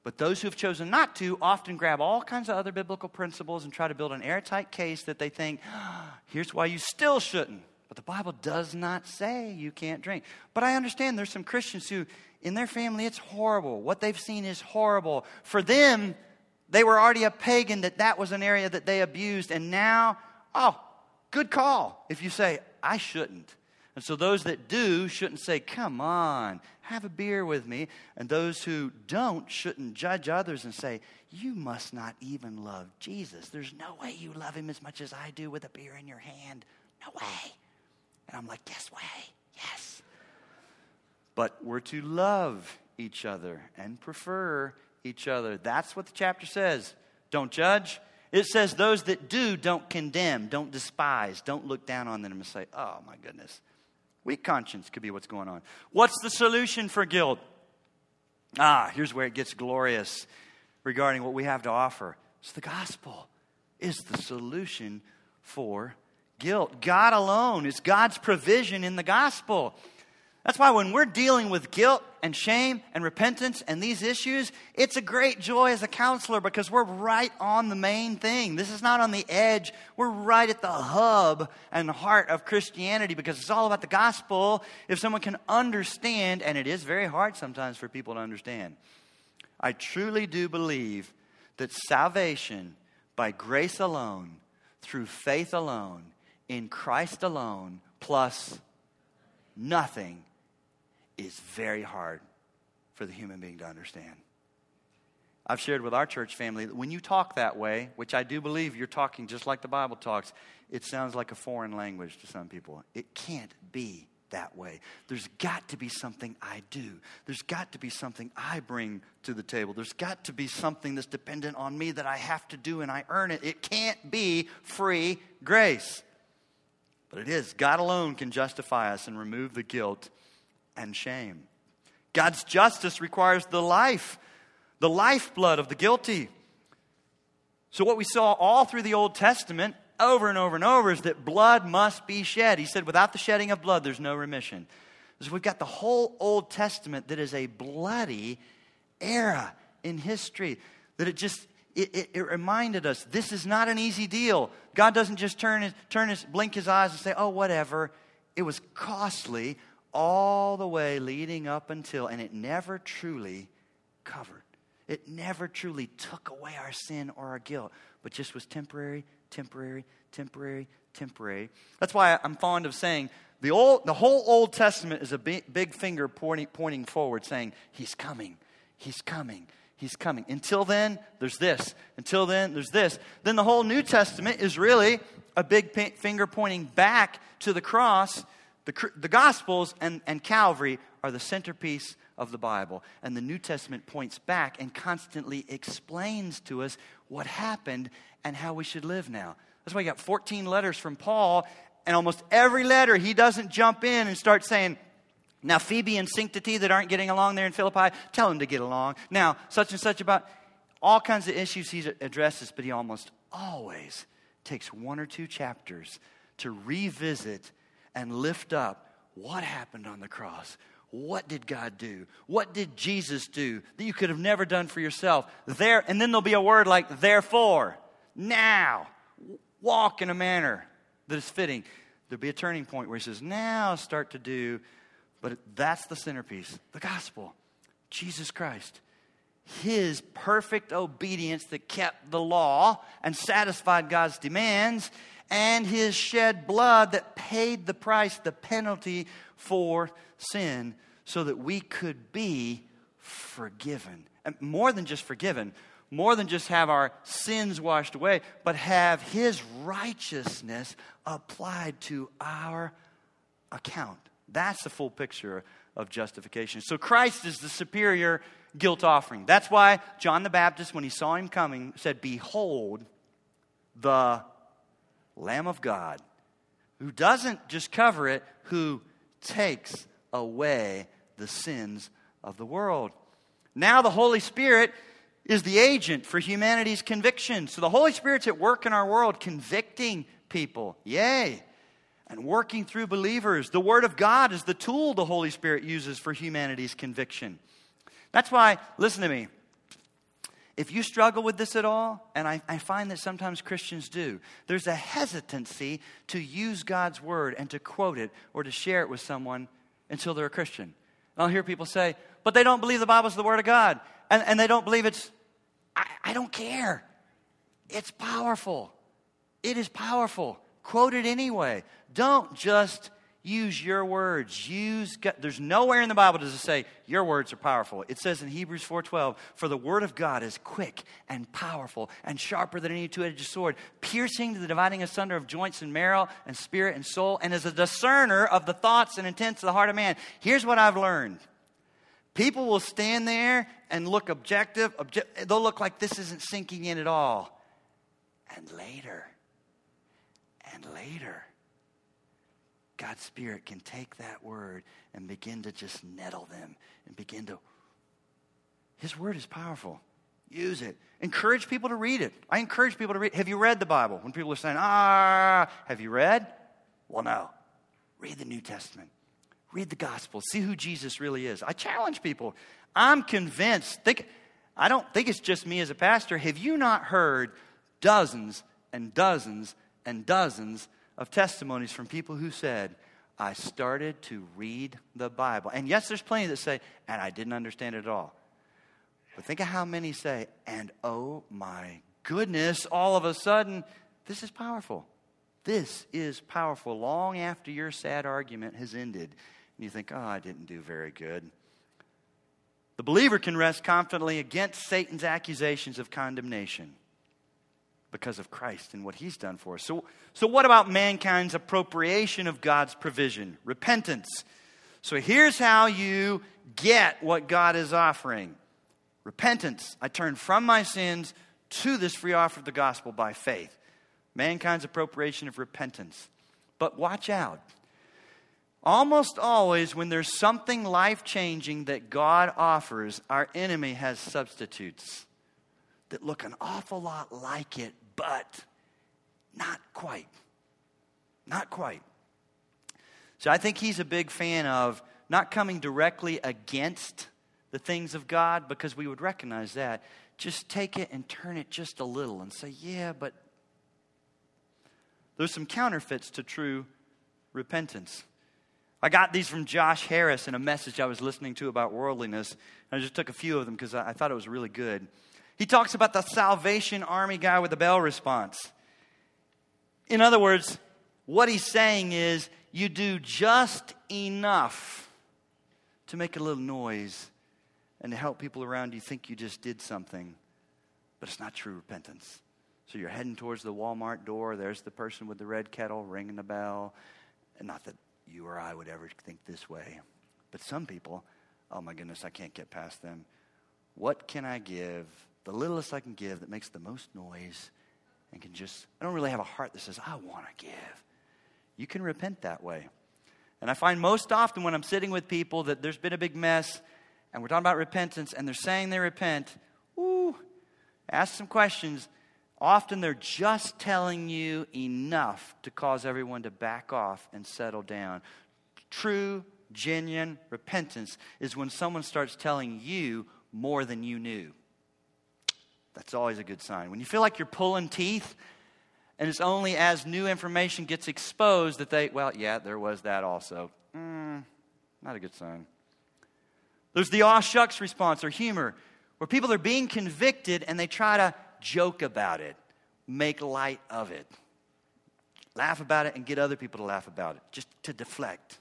But those who have chosen not to often grab all kinds of other biblical principles and try to build an airtight case that they think, oh, here's why you still shouldn't. But the Bible does not say you can't drink. But I understand there's some Christians who, in their family, it's horrible. What they've seen is horrible. For them, they were already a pagan, that that was an area that they abused. And now, oh, good call if you say, I shouldn't. And so those that do shouldn't say, Come on, have a beer with me. And those who don't shouldn't judge others and say, You must not even love Jesus. There's no way you love him as much as I do with a beer in your hand. No way. And I'm like, Yes, way. Yes. But we're to love each other and prefer each other. That's what the chapter says. Don't judge. It says those that do don't condemn, don't despise, don't look down on them and say, oh my goodness, Weak conscience could be what's going on. What's the solution for guilt? Ah, here's where it gets glorious regarding what we have to offer. It's the gospel is the solution for guilt. God alone is God's provision in the gospel. That's why when we're dealing with guilt and shame and repentance and these issues, it's a great joy as a counselor because we're right on the main thing. This is not on the edge. We're right at the hub and the heart of Christianity because it's all about the gospel. If someone can understand, and it is very hard sometimes for people to understand, I truly do believe that salvation by grace alone, through faith alone, in Christ alone, plus nothing is very hard for the human being to understand. I've shared with our church family that when you talk that way, which I do believe you're talking just like the Bible talks, it sounds like a foreign language to some people. It can't be that way. There's got to be something I do. There's got to be something I bring to the table. There's got to be something that's dependent on me that I have to do and I earn it. It can't be free grace. But it is. God alone can justify us and remove the guilt and shame. God's justice requires the life, the lifeblood of the guilty. So, what we saw all through the Old Testament over and over and over is that blood must be shed. He said, without the shedding of blood, there's no remission. So, we've got the whole Old Testament that is a bloody era in history, that it just it, it, it, reminded us this is not an easy deal. God doesn't just turn his, turn his, blink his eyes and say, oh, whatever. It was costly all the way leading up until, and it never truly covered. It never truly took away our sin or our guilt, but just was temporary, temporary, temporary, temporary. That's why I'm fond of saying the, old, the whole Old Testament is a big, big finger pointing, pointing forward, saying, He's coming, He's coming, He's coming. Until then, there's this. Until then, there's this. Then the whole New Testament is really a big finger pointing back to the cross the, the Gospels and, and Calvary are the centerpiece of the Bible. And the New Testament points back and constantly explains to us what happened and how we should live now. That's why you got 14 letters from Paul, and almost every letter he doesn't jump in and start saying, now, Phoebe and Syntyche that aren't getting along there in Philippi, tell them to get along. Now, such and such about all kinds of issues he addresses, but he almost always takes one or two chapters to revisit and lift up what happened on the cross. What did God do? What did Jesus do that you could have never done for yourself? There, and then there'll be a word like therefore, now, walk in a manner that is fitting. There'll be a turning point where he says, now start to do, but that's the centerpiece the gospel, Jesus Christ. His perfect obedience that kept the law and satisfied God's demands and his shed blood that paid the price, the penalty for sin, so that we could be forgiven. And more than just forgiven, more than just have our sins washed away, but have his righteousness applied to our account. That's the full picture of justification. So Christ is the superior guilt offering. That's why John the Baptist, when he saw him coming, said, Behold the Lamb of God, who doesn't just cover it, who takes away the sins of the world. Now the Holy Spirit is the agent for humanity's conviction. So the Holy Spirit's at work in our world, convicting people. Yay! And working through believers. The Word of God is the tool the Holy Spirit uses for humanity's conviction. That's why, listen to me, if you struggle with this at all, and I, I, find that sometimes Christians do, there's a hesitancy to use God's word and to quote it or to share it with someone until they're a Christian. And I'll hear people say, but they don't believe the Bible's the word of God. And, and they don't believe it's, I, I don't care. It's powerful. It is powerful. Quote it anyway. Don't just use your words. Use God. There's nowhere in the Bible does it say your words are powerful. It says in Hebrews 4:12, "For the word of God is quick and powerful and sharper than any two-edged sword, piercing to the dividing asunder of joints and marrow and spirit and soul, and is a discerner of the thoughts and intents of the heart of man." Here's what I've learned. People will stand there and look objective, object, they'll look like this isn't sinking in at all. And later, and later, God's Spirit can take that word and begin to just nettle them and begin to. His word is powerful. Use it. Encourage people to read it. I encourage people to read. Have you read the Bible? When people are saying, ah, have you read? Well, no. Read the New Testament. Read the gospel, see who Jesus really is. I challenge people. I'm convinced. Think, I don't think it's just me as a pastor. Have you not heard dozens and dozens and dozens of testimonies from people who said, I started to read the Bible. And yes, there's plenty that say, and I didn't understand it at all. But think of how many say, and oh my goodness, all of a sudden, this is powerful. This is powerful long after your sad argument has ended. And you think, oh, I didn't do very good. The believer can rest confidently against Satan's accusations of condemnation because of Christ and what he's done for us. So, so what about mankind's appropriation of God's provision? Repentance. So here's how you get what God is offering repentance. I turn from my sins to this free offer of the gospel by faith. Mankind's appropriation of repentance. But watch out. Almost always, when there's something life changing that God offers, our enemy has substitutes that look an awful lot like it, but not quite. Not quite. So I think he's a big fan of not coming directly against the things of God because we would recognize that. Just take it and turn it just a little and say, yeah, but there's some counterfeits to true repentance. I got these from Josh Harris in a message I was listening to about worldliness. I just took a few of them because I, thought it was really good. He talks about the Salvation Army guy with the bell response. In other words, what he's saying is you do just enough to make a little noise and to help people around you think you just did something, but it's not true repentance. So you're heading towards the Walmart door. There's the person with the red kettle ringing the bell. And not that you or I would ever think this way. But some people, oh my goodness, I can't get past them. What can I give? The littlest I can give that makes the most noise and can just, I don't really have a heart that says, I want to give. You can repent that way. And I find most often when I'm sitting with people that there's been a big mess and we're talking about repentance and they're saying they repent, ooh, ask some questions. Often they're just telling you enough to cause everyone to back off and settle down. True, genuine repentance is when someone starts telling you more than you knew. That's always a good sign. When you feel like you're pulling teeth, and it's only as new information gets exposed that they, well, yeah, there was that also. Mm, not a good sign. There's the aw shucks response or humor, where people are being convicted and they try to joke about it, make light of it, laugh about it, and get other people to laugh about it, just to deflect.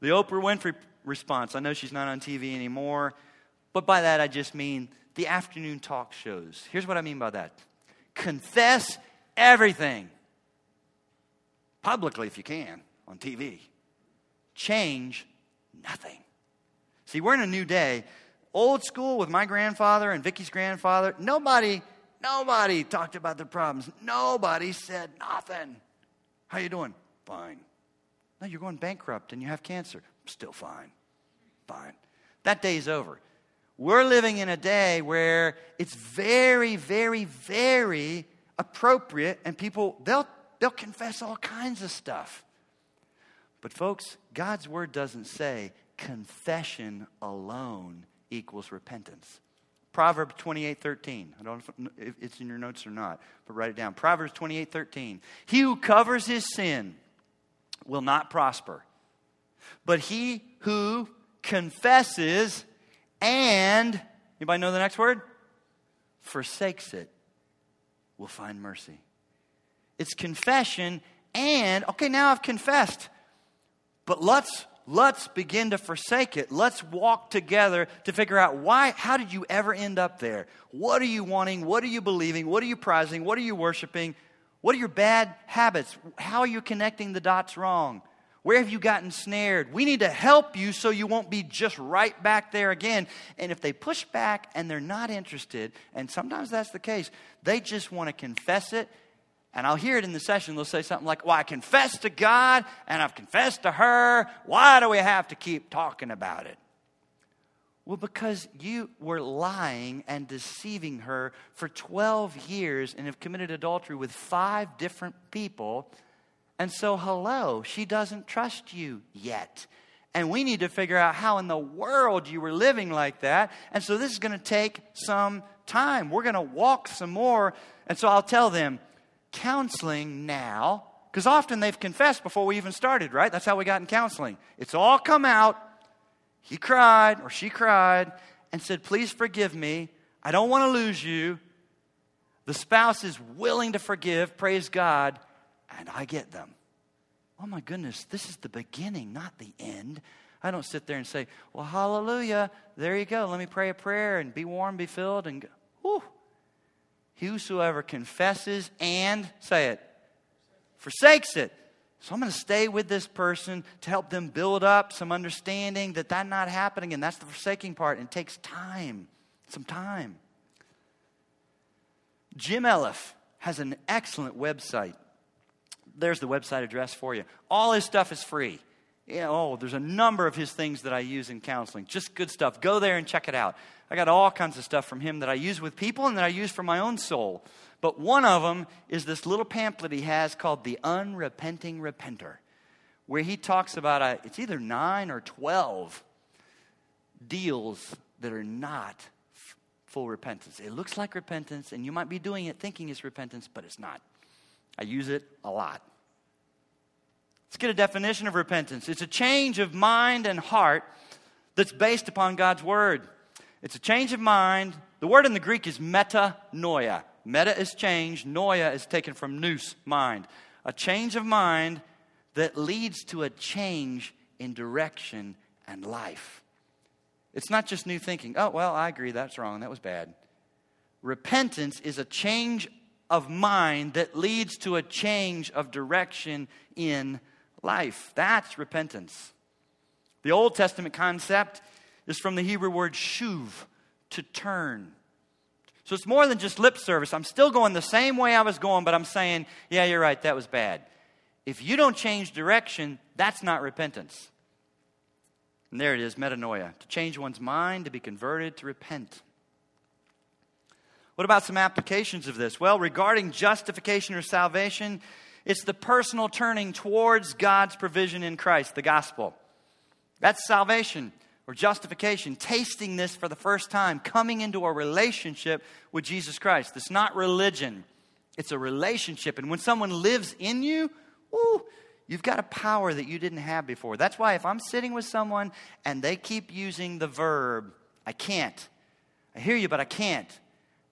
The Oprah Winfrey response I know she's not on TV anymore, but by that I just mean the afternoon talk shows. Here's what I mean by that confess everything publicly if you can on TV, change nothing. See, we're in a new day old school with my grandfather and Vicky's grandfather, nobody, nobody talked about their problems. Nobody said nothing. How you doing? Fine. No, you're going bankrupt and you have cancer. Still fine. Fine. That day's over. We're living in a day where it's very, very, very appropriate, and people, they'll, they'll confess all kinds of stuff. But, folks, God's word doesn't say confession alone equals repentance. Proverbs 28 13. I don't know if it's in your notes or not, but write it down. Proverbs 28 13. He who covers his sin will not prosper, but he who confesses and, anybody know the next word? Forsakes it will find mercy. It's confession and, okay, now I've confessed, but let's let's begin to forsake it. Let's walk together to figure out why, how did you ever end up there? What are you wanting? What are you believing? What are you prizing? What are you worshiping? What are your bad habits? How are you connecting the dots wrong? Where have you gotten snared? We need to help you so you won't be just right back there again. And if they push back and they're not interested, and sometimes that's the case, they just want to confess it and I'll hear it in the session. They'll say something like, Well, I confessed to God and I've confessed to her. Why do we have to keep talking about it? Well, because you were lying and deceiving her for 12 years and have committed adultery with five different people, And so, hello, she doesn't trust you yet. And we need to figure out how in the world you were living like that. And so, this is going to take some time. We're going to walk some more. And so, I'll tell them counseling now, because often they've confessed before we even started, right? That's how we got in counseling. It's all come out. He cried or she cried and said, Please forgive me. I don't want to lose you. The spouse is willing to forgive, praise God, and I get them. Oh my goodness, this is the beginning, not the end. I don't sit there and say, Well, hallelujah, there you go. Let me pray a prayer and be warm, be filled, and go. Whew. Whosoever confesses and, say it, forsakes it. So I'm going to stay with this person to help them build up some understanding that that's not happening, and that's the forsaking part. And it takes time, some time. Jim Elliff has an excellent website. There's the website address for you. All his stuff is free. Oh, there's a number of his things that I use in counseling. Just good stuff. Go there and check it out. I got all kinds of stuff from him that I use with people and that I use for my own soul. But one of them is this little pamphlet he has called The Unrepenting Repenter, where he talks about a, it's either nine or 12 deals that are not full repentance. It looks like repentance, and you might be doing it thinking it's repentance, but it's not. I use it a lot. Let's get a definition of repentance it's a change of mind and heart that's based upon God's word. It's a change of mind. The word in the Greek is metanoia. Meta is change, noia is taken from nous, mind. A change of mind that leads to a change in direction and life. It's not just new thinking. Oh, well, I agree, that's wrong, that was bad. Repentance is a change of mind that leads to a change of direction in life. That's repentance. The Old Testament concept is from the Hebrew word shuv, to turn. So it's more than just lip service. I'm still going the same way I was going, but I'm saying, yeah, you're right, that was bad. If you don't change direction, that's not repentance. And there it is, metanoia, to change one's mind, to be converted, to repent. What about some applications of this? Well, regarding justification or salvation, it's the personal turning towards God's provision in Christ, the gospel. That's salvation or justification, tasting this for the first time, coming into a relationship with Jesus Christ. It's not religion, it's a relationship. And when someone lives in you, ooh, you've got a power that you didn't have before. That's why if I'm sitting with someone and they keep using the verb, I can't. I hear you, but I can't.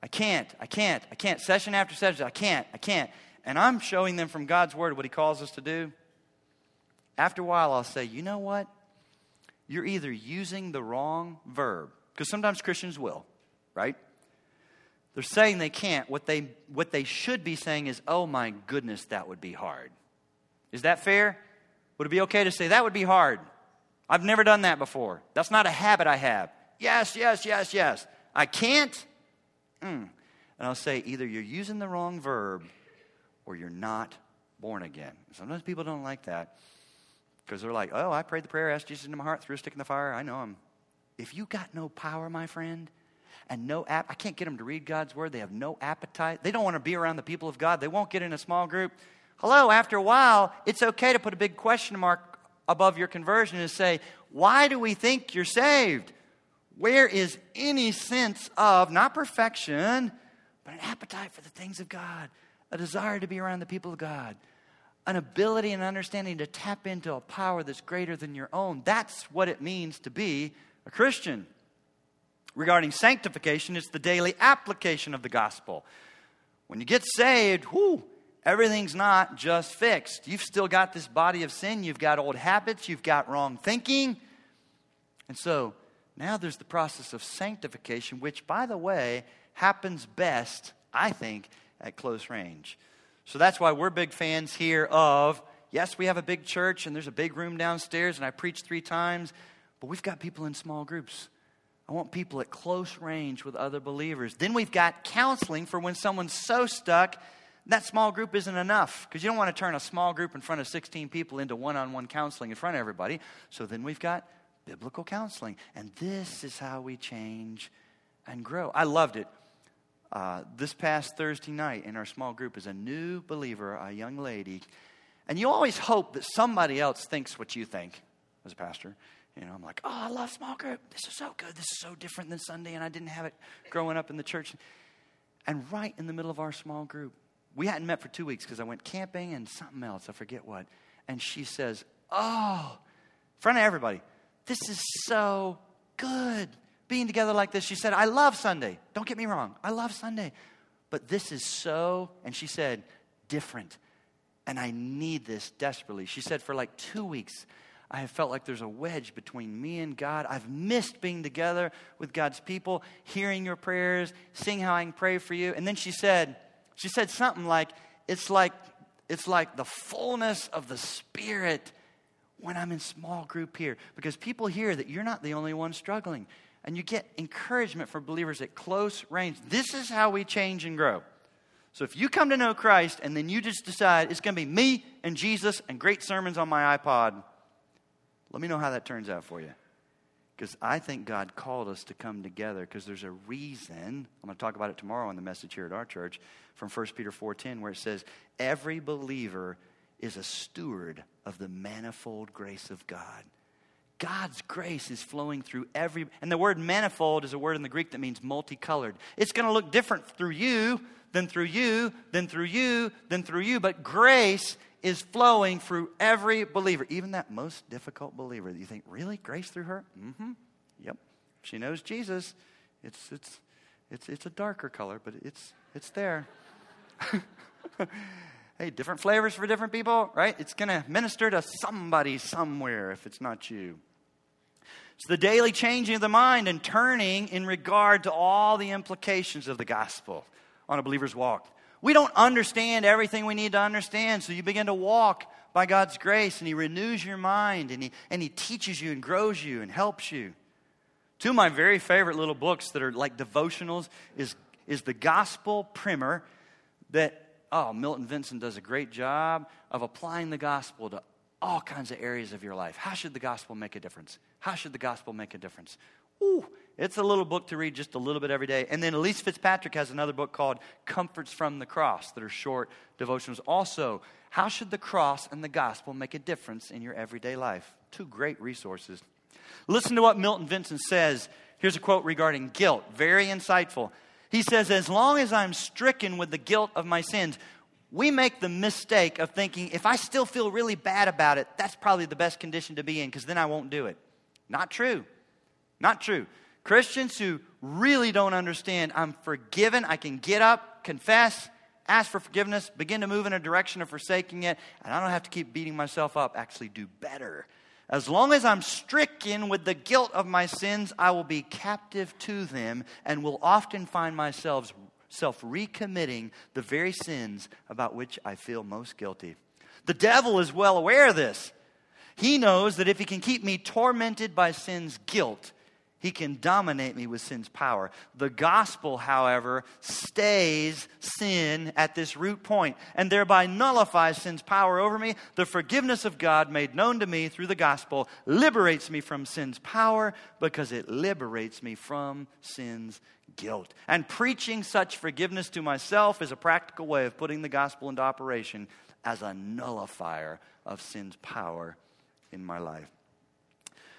I can't. I can't. I can't. Session after session, I can't. I can't. And I'm showing them from God's word what He calls us to do. After a while, I'll say, you know what? you're either using the wrong verb, because sometimes Christians will, right? They're saying they can't. What they, what they should be saying is, oh my goodness, that would be hard. Is that fair? Would it be okay to say, that would be hard? I've never done that before. That's not a habit I have. Yes, yes, yes, yes. I can't. Mm. And I'll say, either you're using the wrong verb or you're not born again. Sometimes people don't like that. Because they're like, oh, I prayed the prayer, asked Jesus into my heart, threw a stick in the fire. I know him. If you got no power, my friend, and no app, I can't get them to read God's word. They have no appetite. They don't want to be around the people of God. They won't get in a small group. Hello, after a while, it's okay to put a big question mark above your conversion and say, why do we think you're saved? Where is any sense of, not perfection, but an appetite for the things of God, a desire to be around the people of God? an ability and understanding to tap into a power that's greater than your own. That's what it means to be a Christian. Regarding sanctification, it's the daily application of the gospel. When you get saved, whoo, everything's not just fixed. You've still got this body of sin, you've got old habits, you've got wrong thinking. And so now there's the process of sanctification, which, by the way, happens best, I think, at close range. So that's why we're big fans here of, yes, we have a big church and there's a big room downstairs and I preach three times, but we've got people in small groups. I want people at close range with other believers. Then we've got counseling for when someone's so stuck that small group isn't enough because you don't want to turn a small group in front of 16 people into one on one counseling in front of everybody. So then we've got biblical counseling. And this is how we change and grow. I loved it. Uh, this past Thursday night in our small group is a new believer, a young lady, And you always hope that somebody else thinks what you think as a pastor. You know, I'm like, oh, I love small group. This is so good. This is so different than Sunday, and I didn't have it growing up in the church. And right in the middle of our small group, we hadn't met for two weeks because I went camping and something else, I forget what. And she says, Oh, in front of everybody, this is so good being together like this. She said, I love Sunday. Don't get me wrong, I love Sunday. But this is so, and she said, different. And I need this desperately. She said, for like two weeks, I have felt like there's a wedge between me and God. I've missed being together with God's people, hearing your prayers, seeing how I can pray for you. And then she said, she said something like, it's like, it's like the fullness of the Spirit when I'm in small group here. Because people hear that you're not the only one struggling. And you get encouragement from believers at close range. This is how we change and grow. So if you come to know Christ and then you just decide it's going to be me and Jesus and great sermons on my iPod, let me know how that turns out for you. Because I think God called us to come together because there's a reason. I'm going to talk about it tomorrow in the message here at our church from 1 Peter 4:10 where it says every believer is a steward of the manifold grace of God. God's grace is flowing through every and the word manifold is a word in the Greek that means multicolored. It's going to look different through you than through you, than through you, than through you, but grace is flowing through every believer, even that most difficult believer you think, really? Grace through her? Mm-hmm. Yep. She knows Jesus. It's, it's, it's, it's a darker color, but it's, it's there. hey, different flavors for different people, right? It's going to minister to somebody somewhere if it's not you. It's the daily changing of the mind and turning in regard to all the implications of the gospel on a believer's walk. We don't understand everything we need to understand, so you begin to walk by God's grace, and He renews your mind, and He, and he teaches you and grows you and helps you. Two of my very favorite little books that are like devotionals is, is the Gospel Primer that, oh, Milton Vincent does a great job of applying the gospel to all kinds of areas of your life. How should the gospel make a difference? How should the gospel make a difference? Ooh, it's a little book to read just a little bit every day. And then Elyse Fitzpatrick has another book called Comforts from the Cross that are short devotionals. Also, How Should the Cross and the Gospel Make a Difference in Your Everyday Life? Two great resources. Listen to what Milton Vincent says. Here's a quote regarding guilt, very insightful. He says, As long as I'm stricken with the guilt of my sins, we make the mistake of thinking if I still feel really bad about it, that's probably the best condition to be in because then I won't do it. Not true. Not true. Christians who really don't understand, I'm forgiven, I can get up, confess, ask for forgiveness, begin to move in a direction of forsaking it, and I don't have to keep beating myself up, actually do better. As long as I'm stricken with the guilt of my sins, I will be captive to them and will often find myself self recommitting the very sins about which I feel most guilty. The devil is well aware of this. He knows that if he can keep me tormented by sin's guilt, he can dominate me with sin's power. The gospel, however, stays sin at this root point and thereby nullifies sin's power over me. The forgiveness of God made known to me through the gospel liberates me from sin's power because it liberates me from sin's guilt. And preaching such forgiveness to myself is a practical way of putting the gospel into operation as a nullifier of sin's power in my life.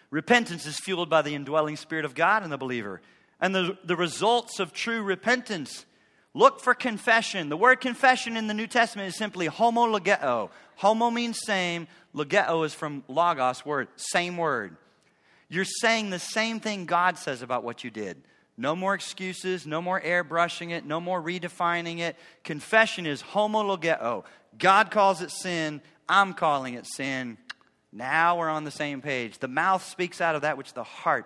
Repentance is fueled by the indwelling Spirit of God in the believer. And the, the results of true repentance look for confession. The word confession in the New Testament is simply homologeo. Homo means same, logeo is from logos word, same word. You're saying the same thing God says about what you did. No more excuses, no more airbrushing it, no more redefining it. Confession is homologeo. God calls it sin, I'm calling it sin. Now we're on the same page. The mouth speaks out of that which the heart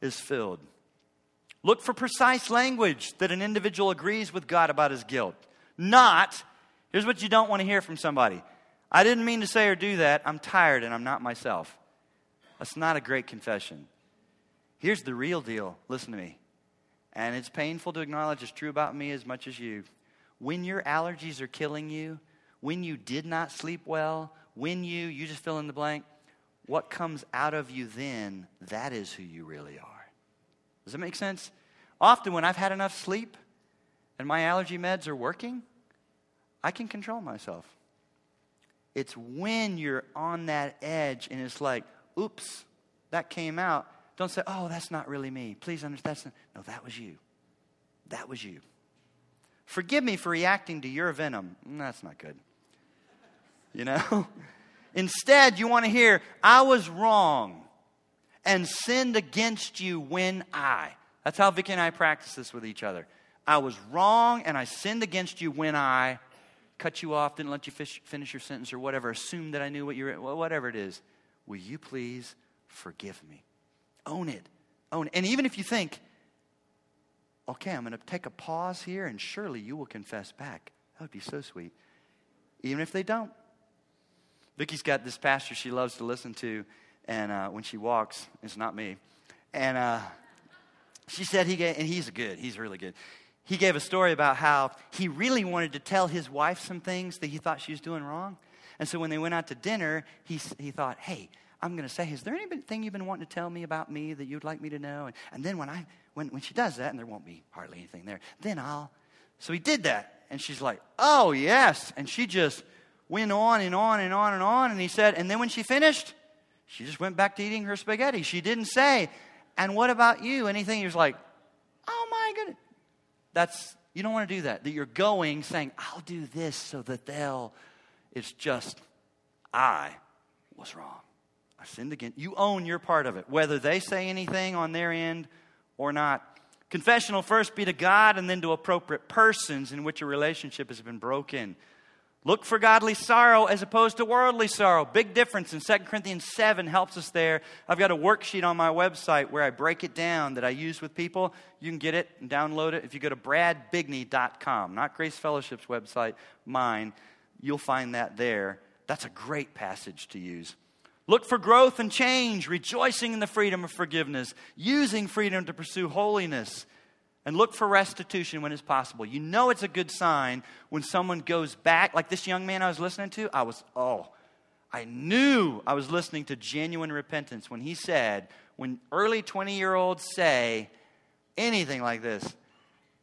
is filled. Look for precise language that an individual agrees with God about his guilt. Not, here's what you don't want to hear from somebody I didn't mean to say or do that. I'm tired and I'm not myself. That's not a great confession. Here's the real deal. Listen to me. And it's painful to acknowledge it's true about me as much as you. When your allergies are killing you, when you did not sleep well, when you, you just fill in the blank, what comes out of you then, that is who you really are. Does that make sense? Often when I've had enough sleep and my allergy meds are working, I can control myself. It's when you're on that edge and it's like, oops, that came out. Don't say, oh, that's not really me. Please understand. No, that was you. That was you. Forgive me for reacting to your venom. Mm, that's not good. You know? Instead, you want to hear, I was wrong and sinned against you when I. That's how Vicki and I practice this with each other. I was wrong and I sinned against you when I cut you off, didn't let you fish, finish your sentence or whatever, assumed that I knew what you were, whatever it is. Will you please forgive me? Own it. Own it. And even if you think, okay, I'm going to take a pause here and surely you will confess back. That would be so sweet. Even if they don't. Vicki's got this pastor she loves to listen to, and uh, when she walks, it's not me. And uh, she said he gave, and he's good, he's really good. He gave a story about how he really wanted to tell his wife some things that he thought she was doing wrong. And so when they went out to dinner, he, he thought, hey, I'm going to say, is there anything you've been wanting to tell me about me that you'd like me to know? And, and then when, I, when, when she does that, and there won't be hardly anything there, then I'll. So he did that. And she's like, oh, yes. And she just went on and on and on and on. And he said, and then when she finished, she just went back to eating her spaghetti. She didn't say, and what about you? Anything? He was like, oh my goodness. That's, you don't want to do that. That you're going saying, I'll do this so that they'll, it's just, I was wrong. I sinned again. You own your part of it, whether they say anything on their end or not. Confession will first be to God and then to appropriate persons in which a relationship has been broken. Look for godly sorrow as opposed to worldly sorrow. Big difference in 2 Corinthians 7 helps us there. I've got a worksheet on my website where I break it down that I use with people. You can get it and download it if you go to bradbigney.com, not Grace Fellowship's website, mine. You'll find that there. That's a great passage to use. Look for growth and change, rejoicing in the freedom of forgiveness, using freedom to pursue holiness and look for restitution when it's possible. You know it's a good sign when someone goes back, like this young man I was listening to. I was, oh, I knew I was listening to genuine repentance when he said, when early 20 year olds say anything like this,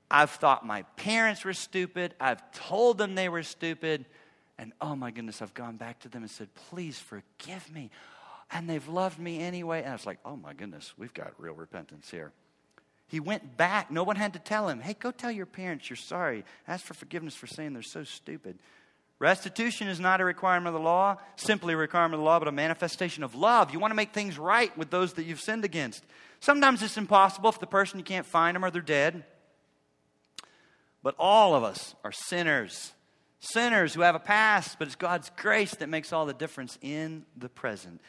I've thought my parents were stupid, I've told them they were stupid, and oh my goodness, I've gone back to them and said, please forgive me. And they've loved me anyway. And I was like, oh my goodness, we've got real repentance here. He went back. No one had to tell him, hey, go tell your parents you're sorry. Ask for forgiveness for saying they're so stupid. Restitution is not a requirement of the law, simply a requirement of the law, but a manifestation of love. You want to make things right with those that you've sinned against. Sometimes it's impossible if the person you can't find them or they're dead. But all of us are sinners. Sinners who have a past, but it's God's grace that makes all the difference in the present.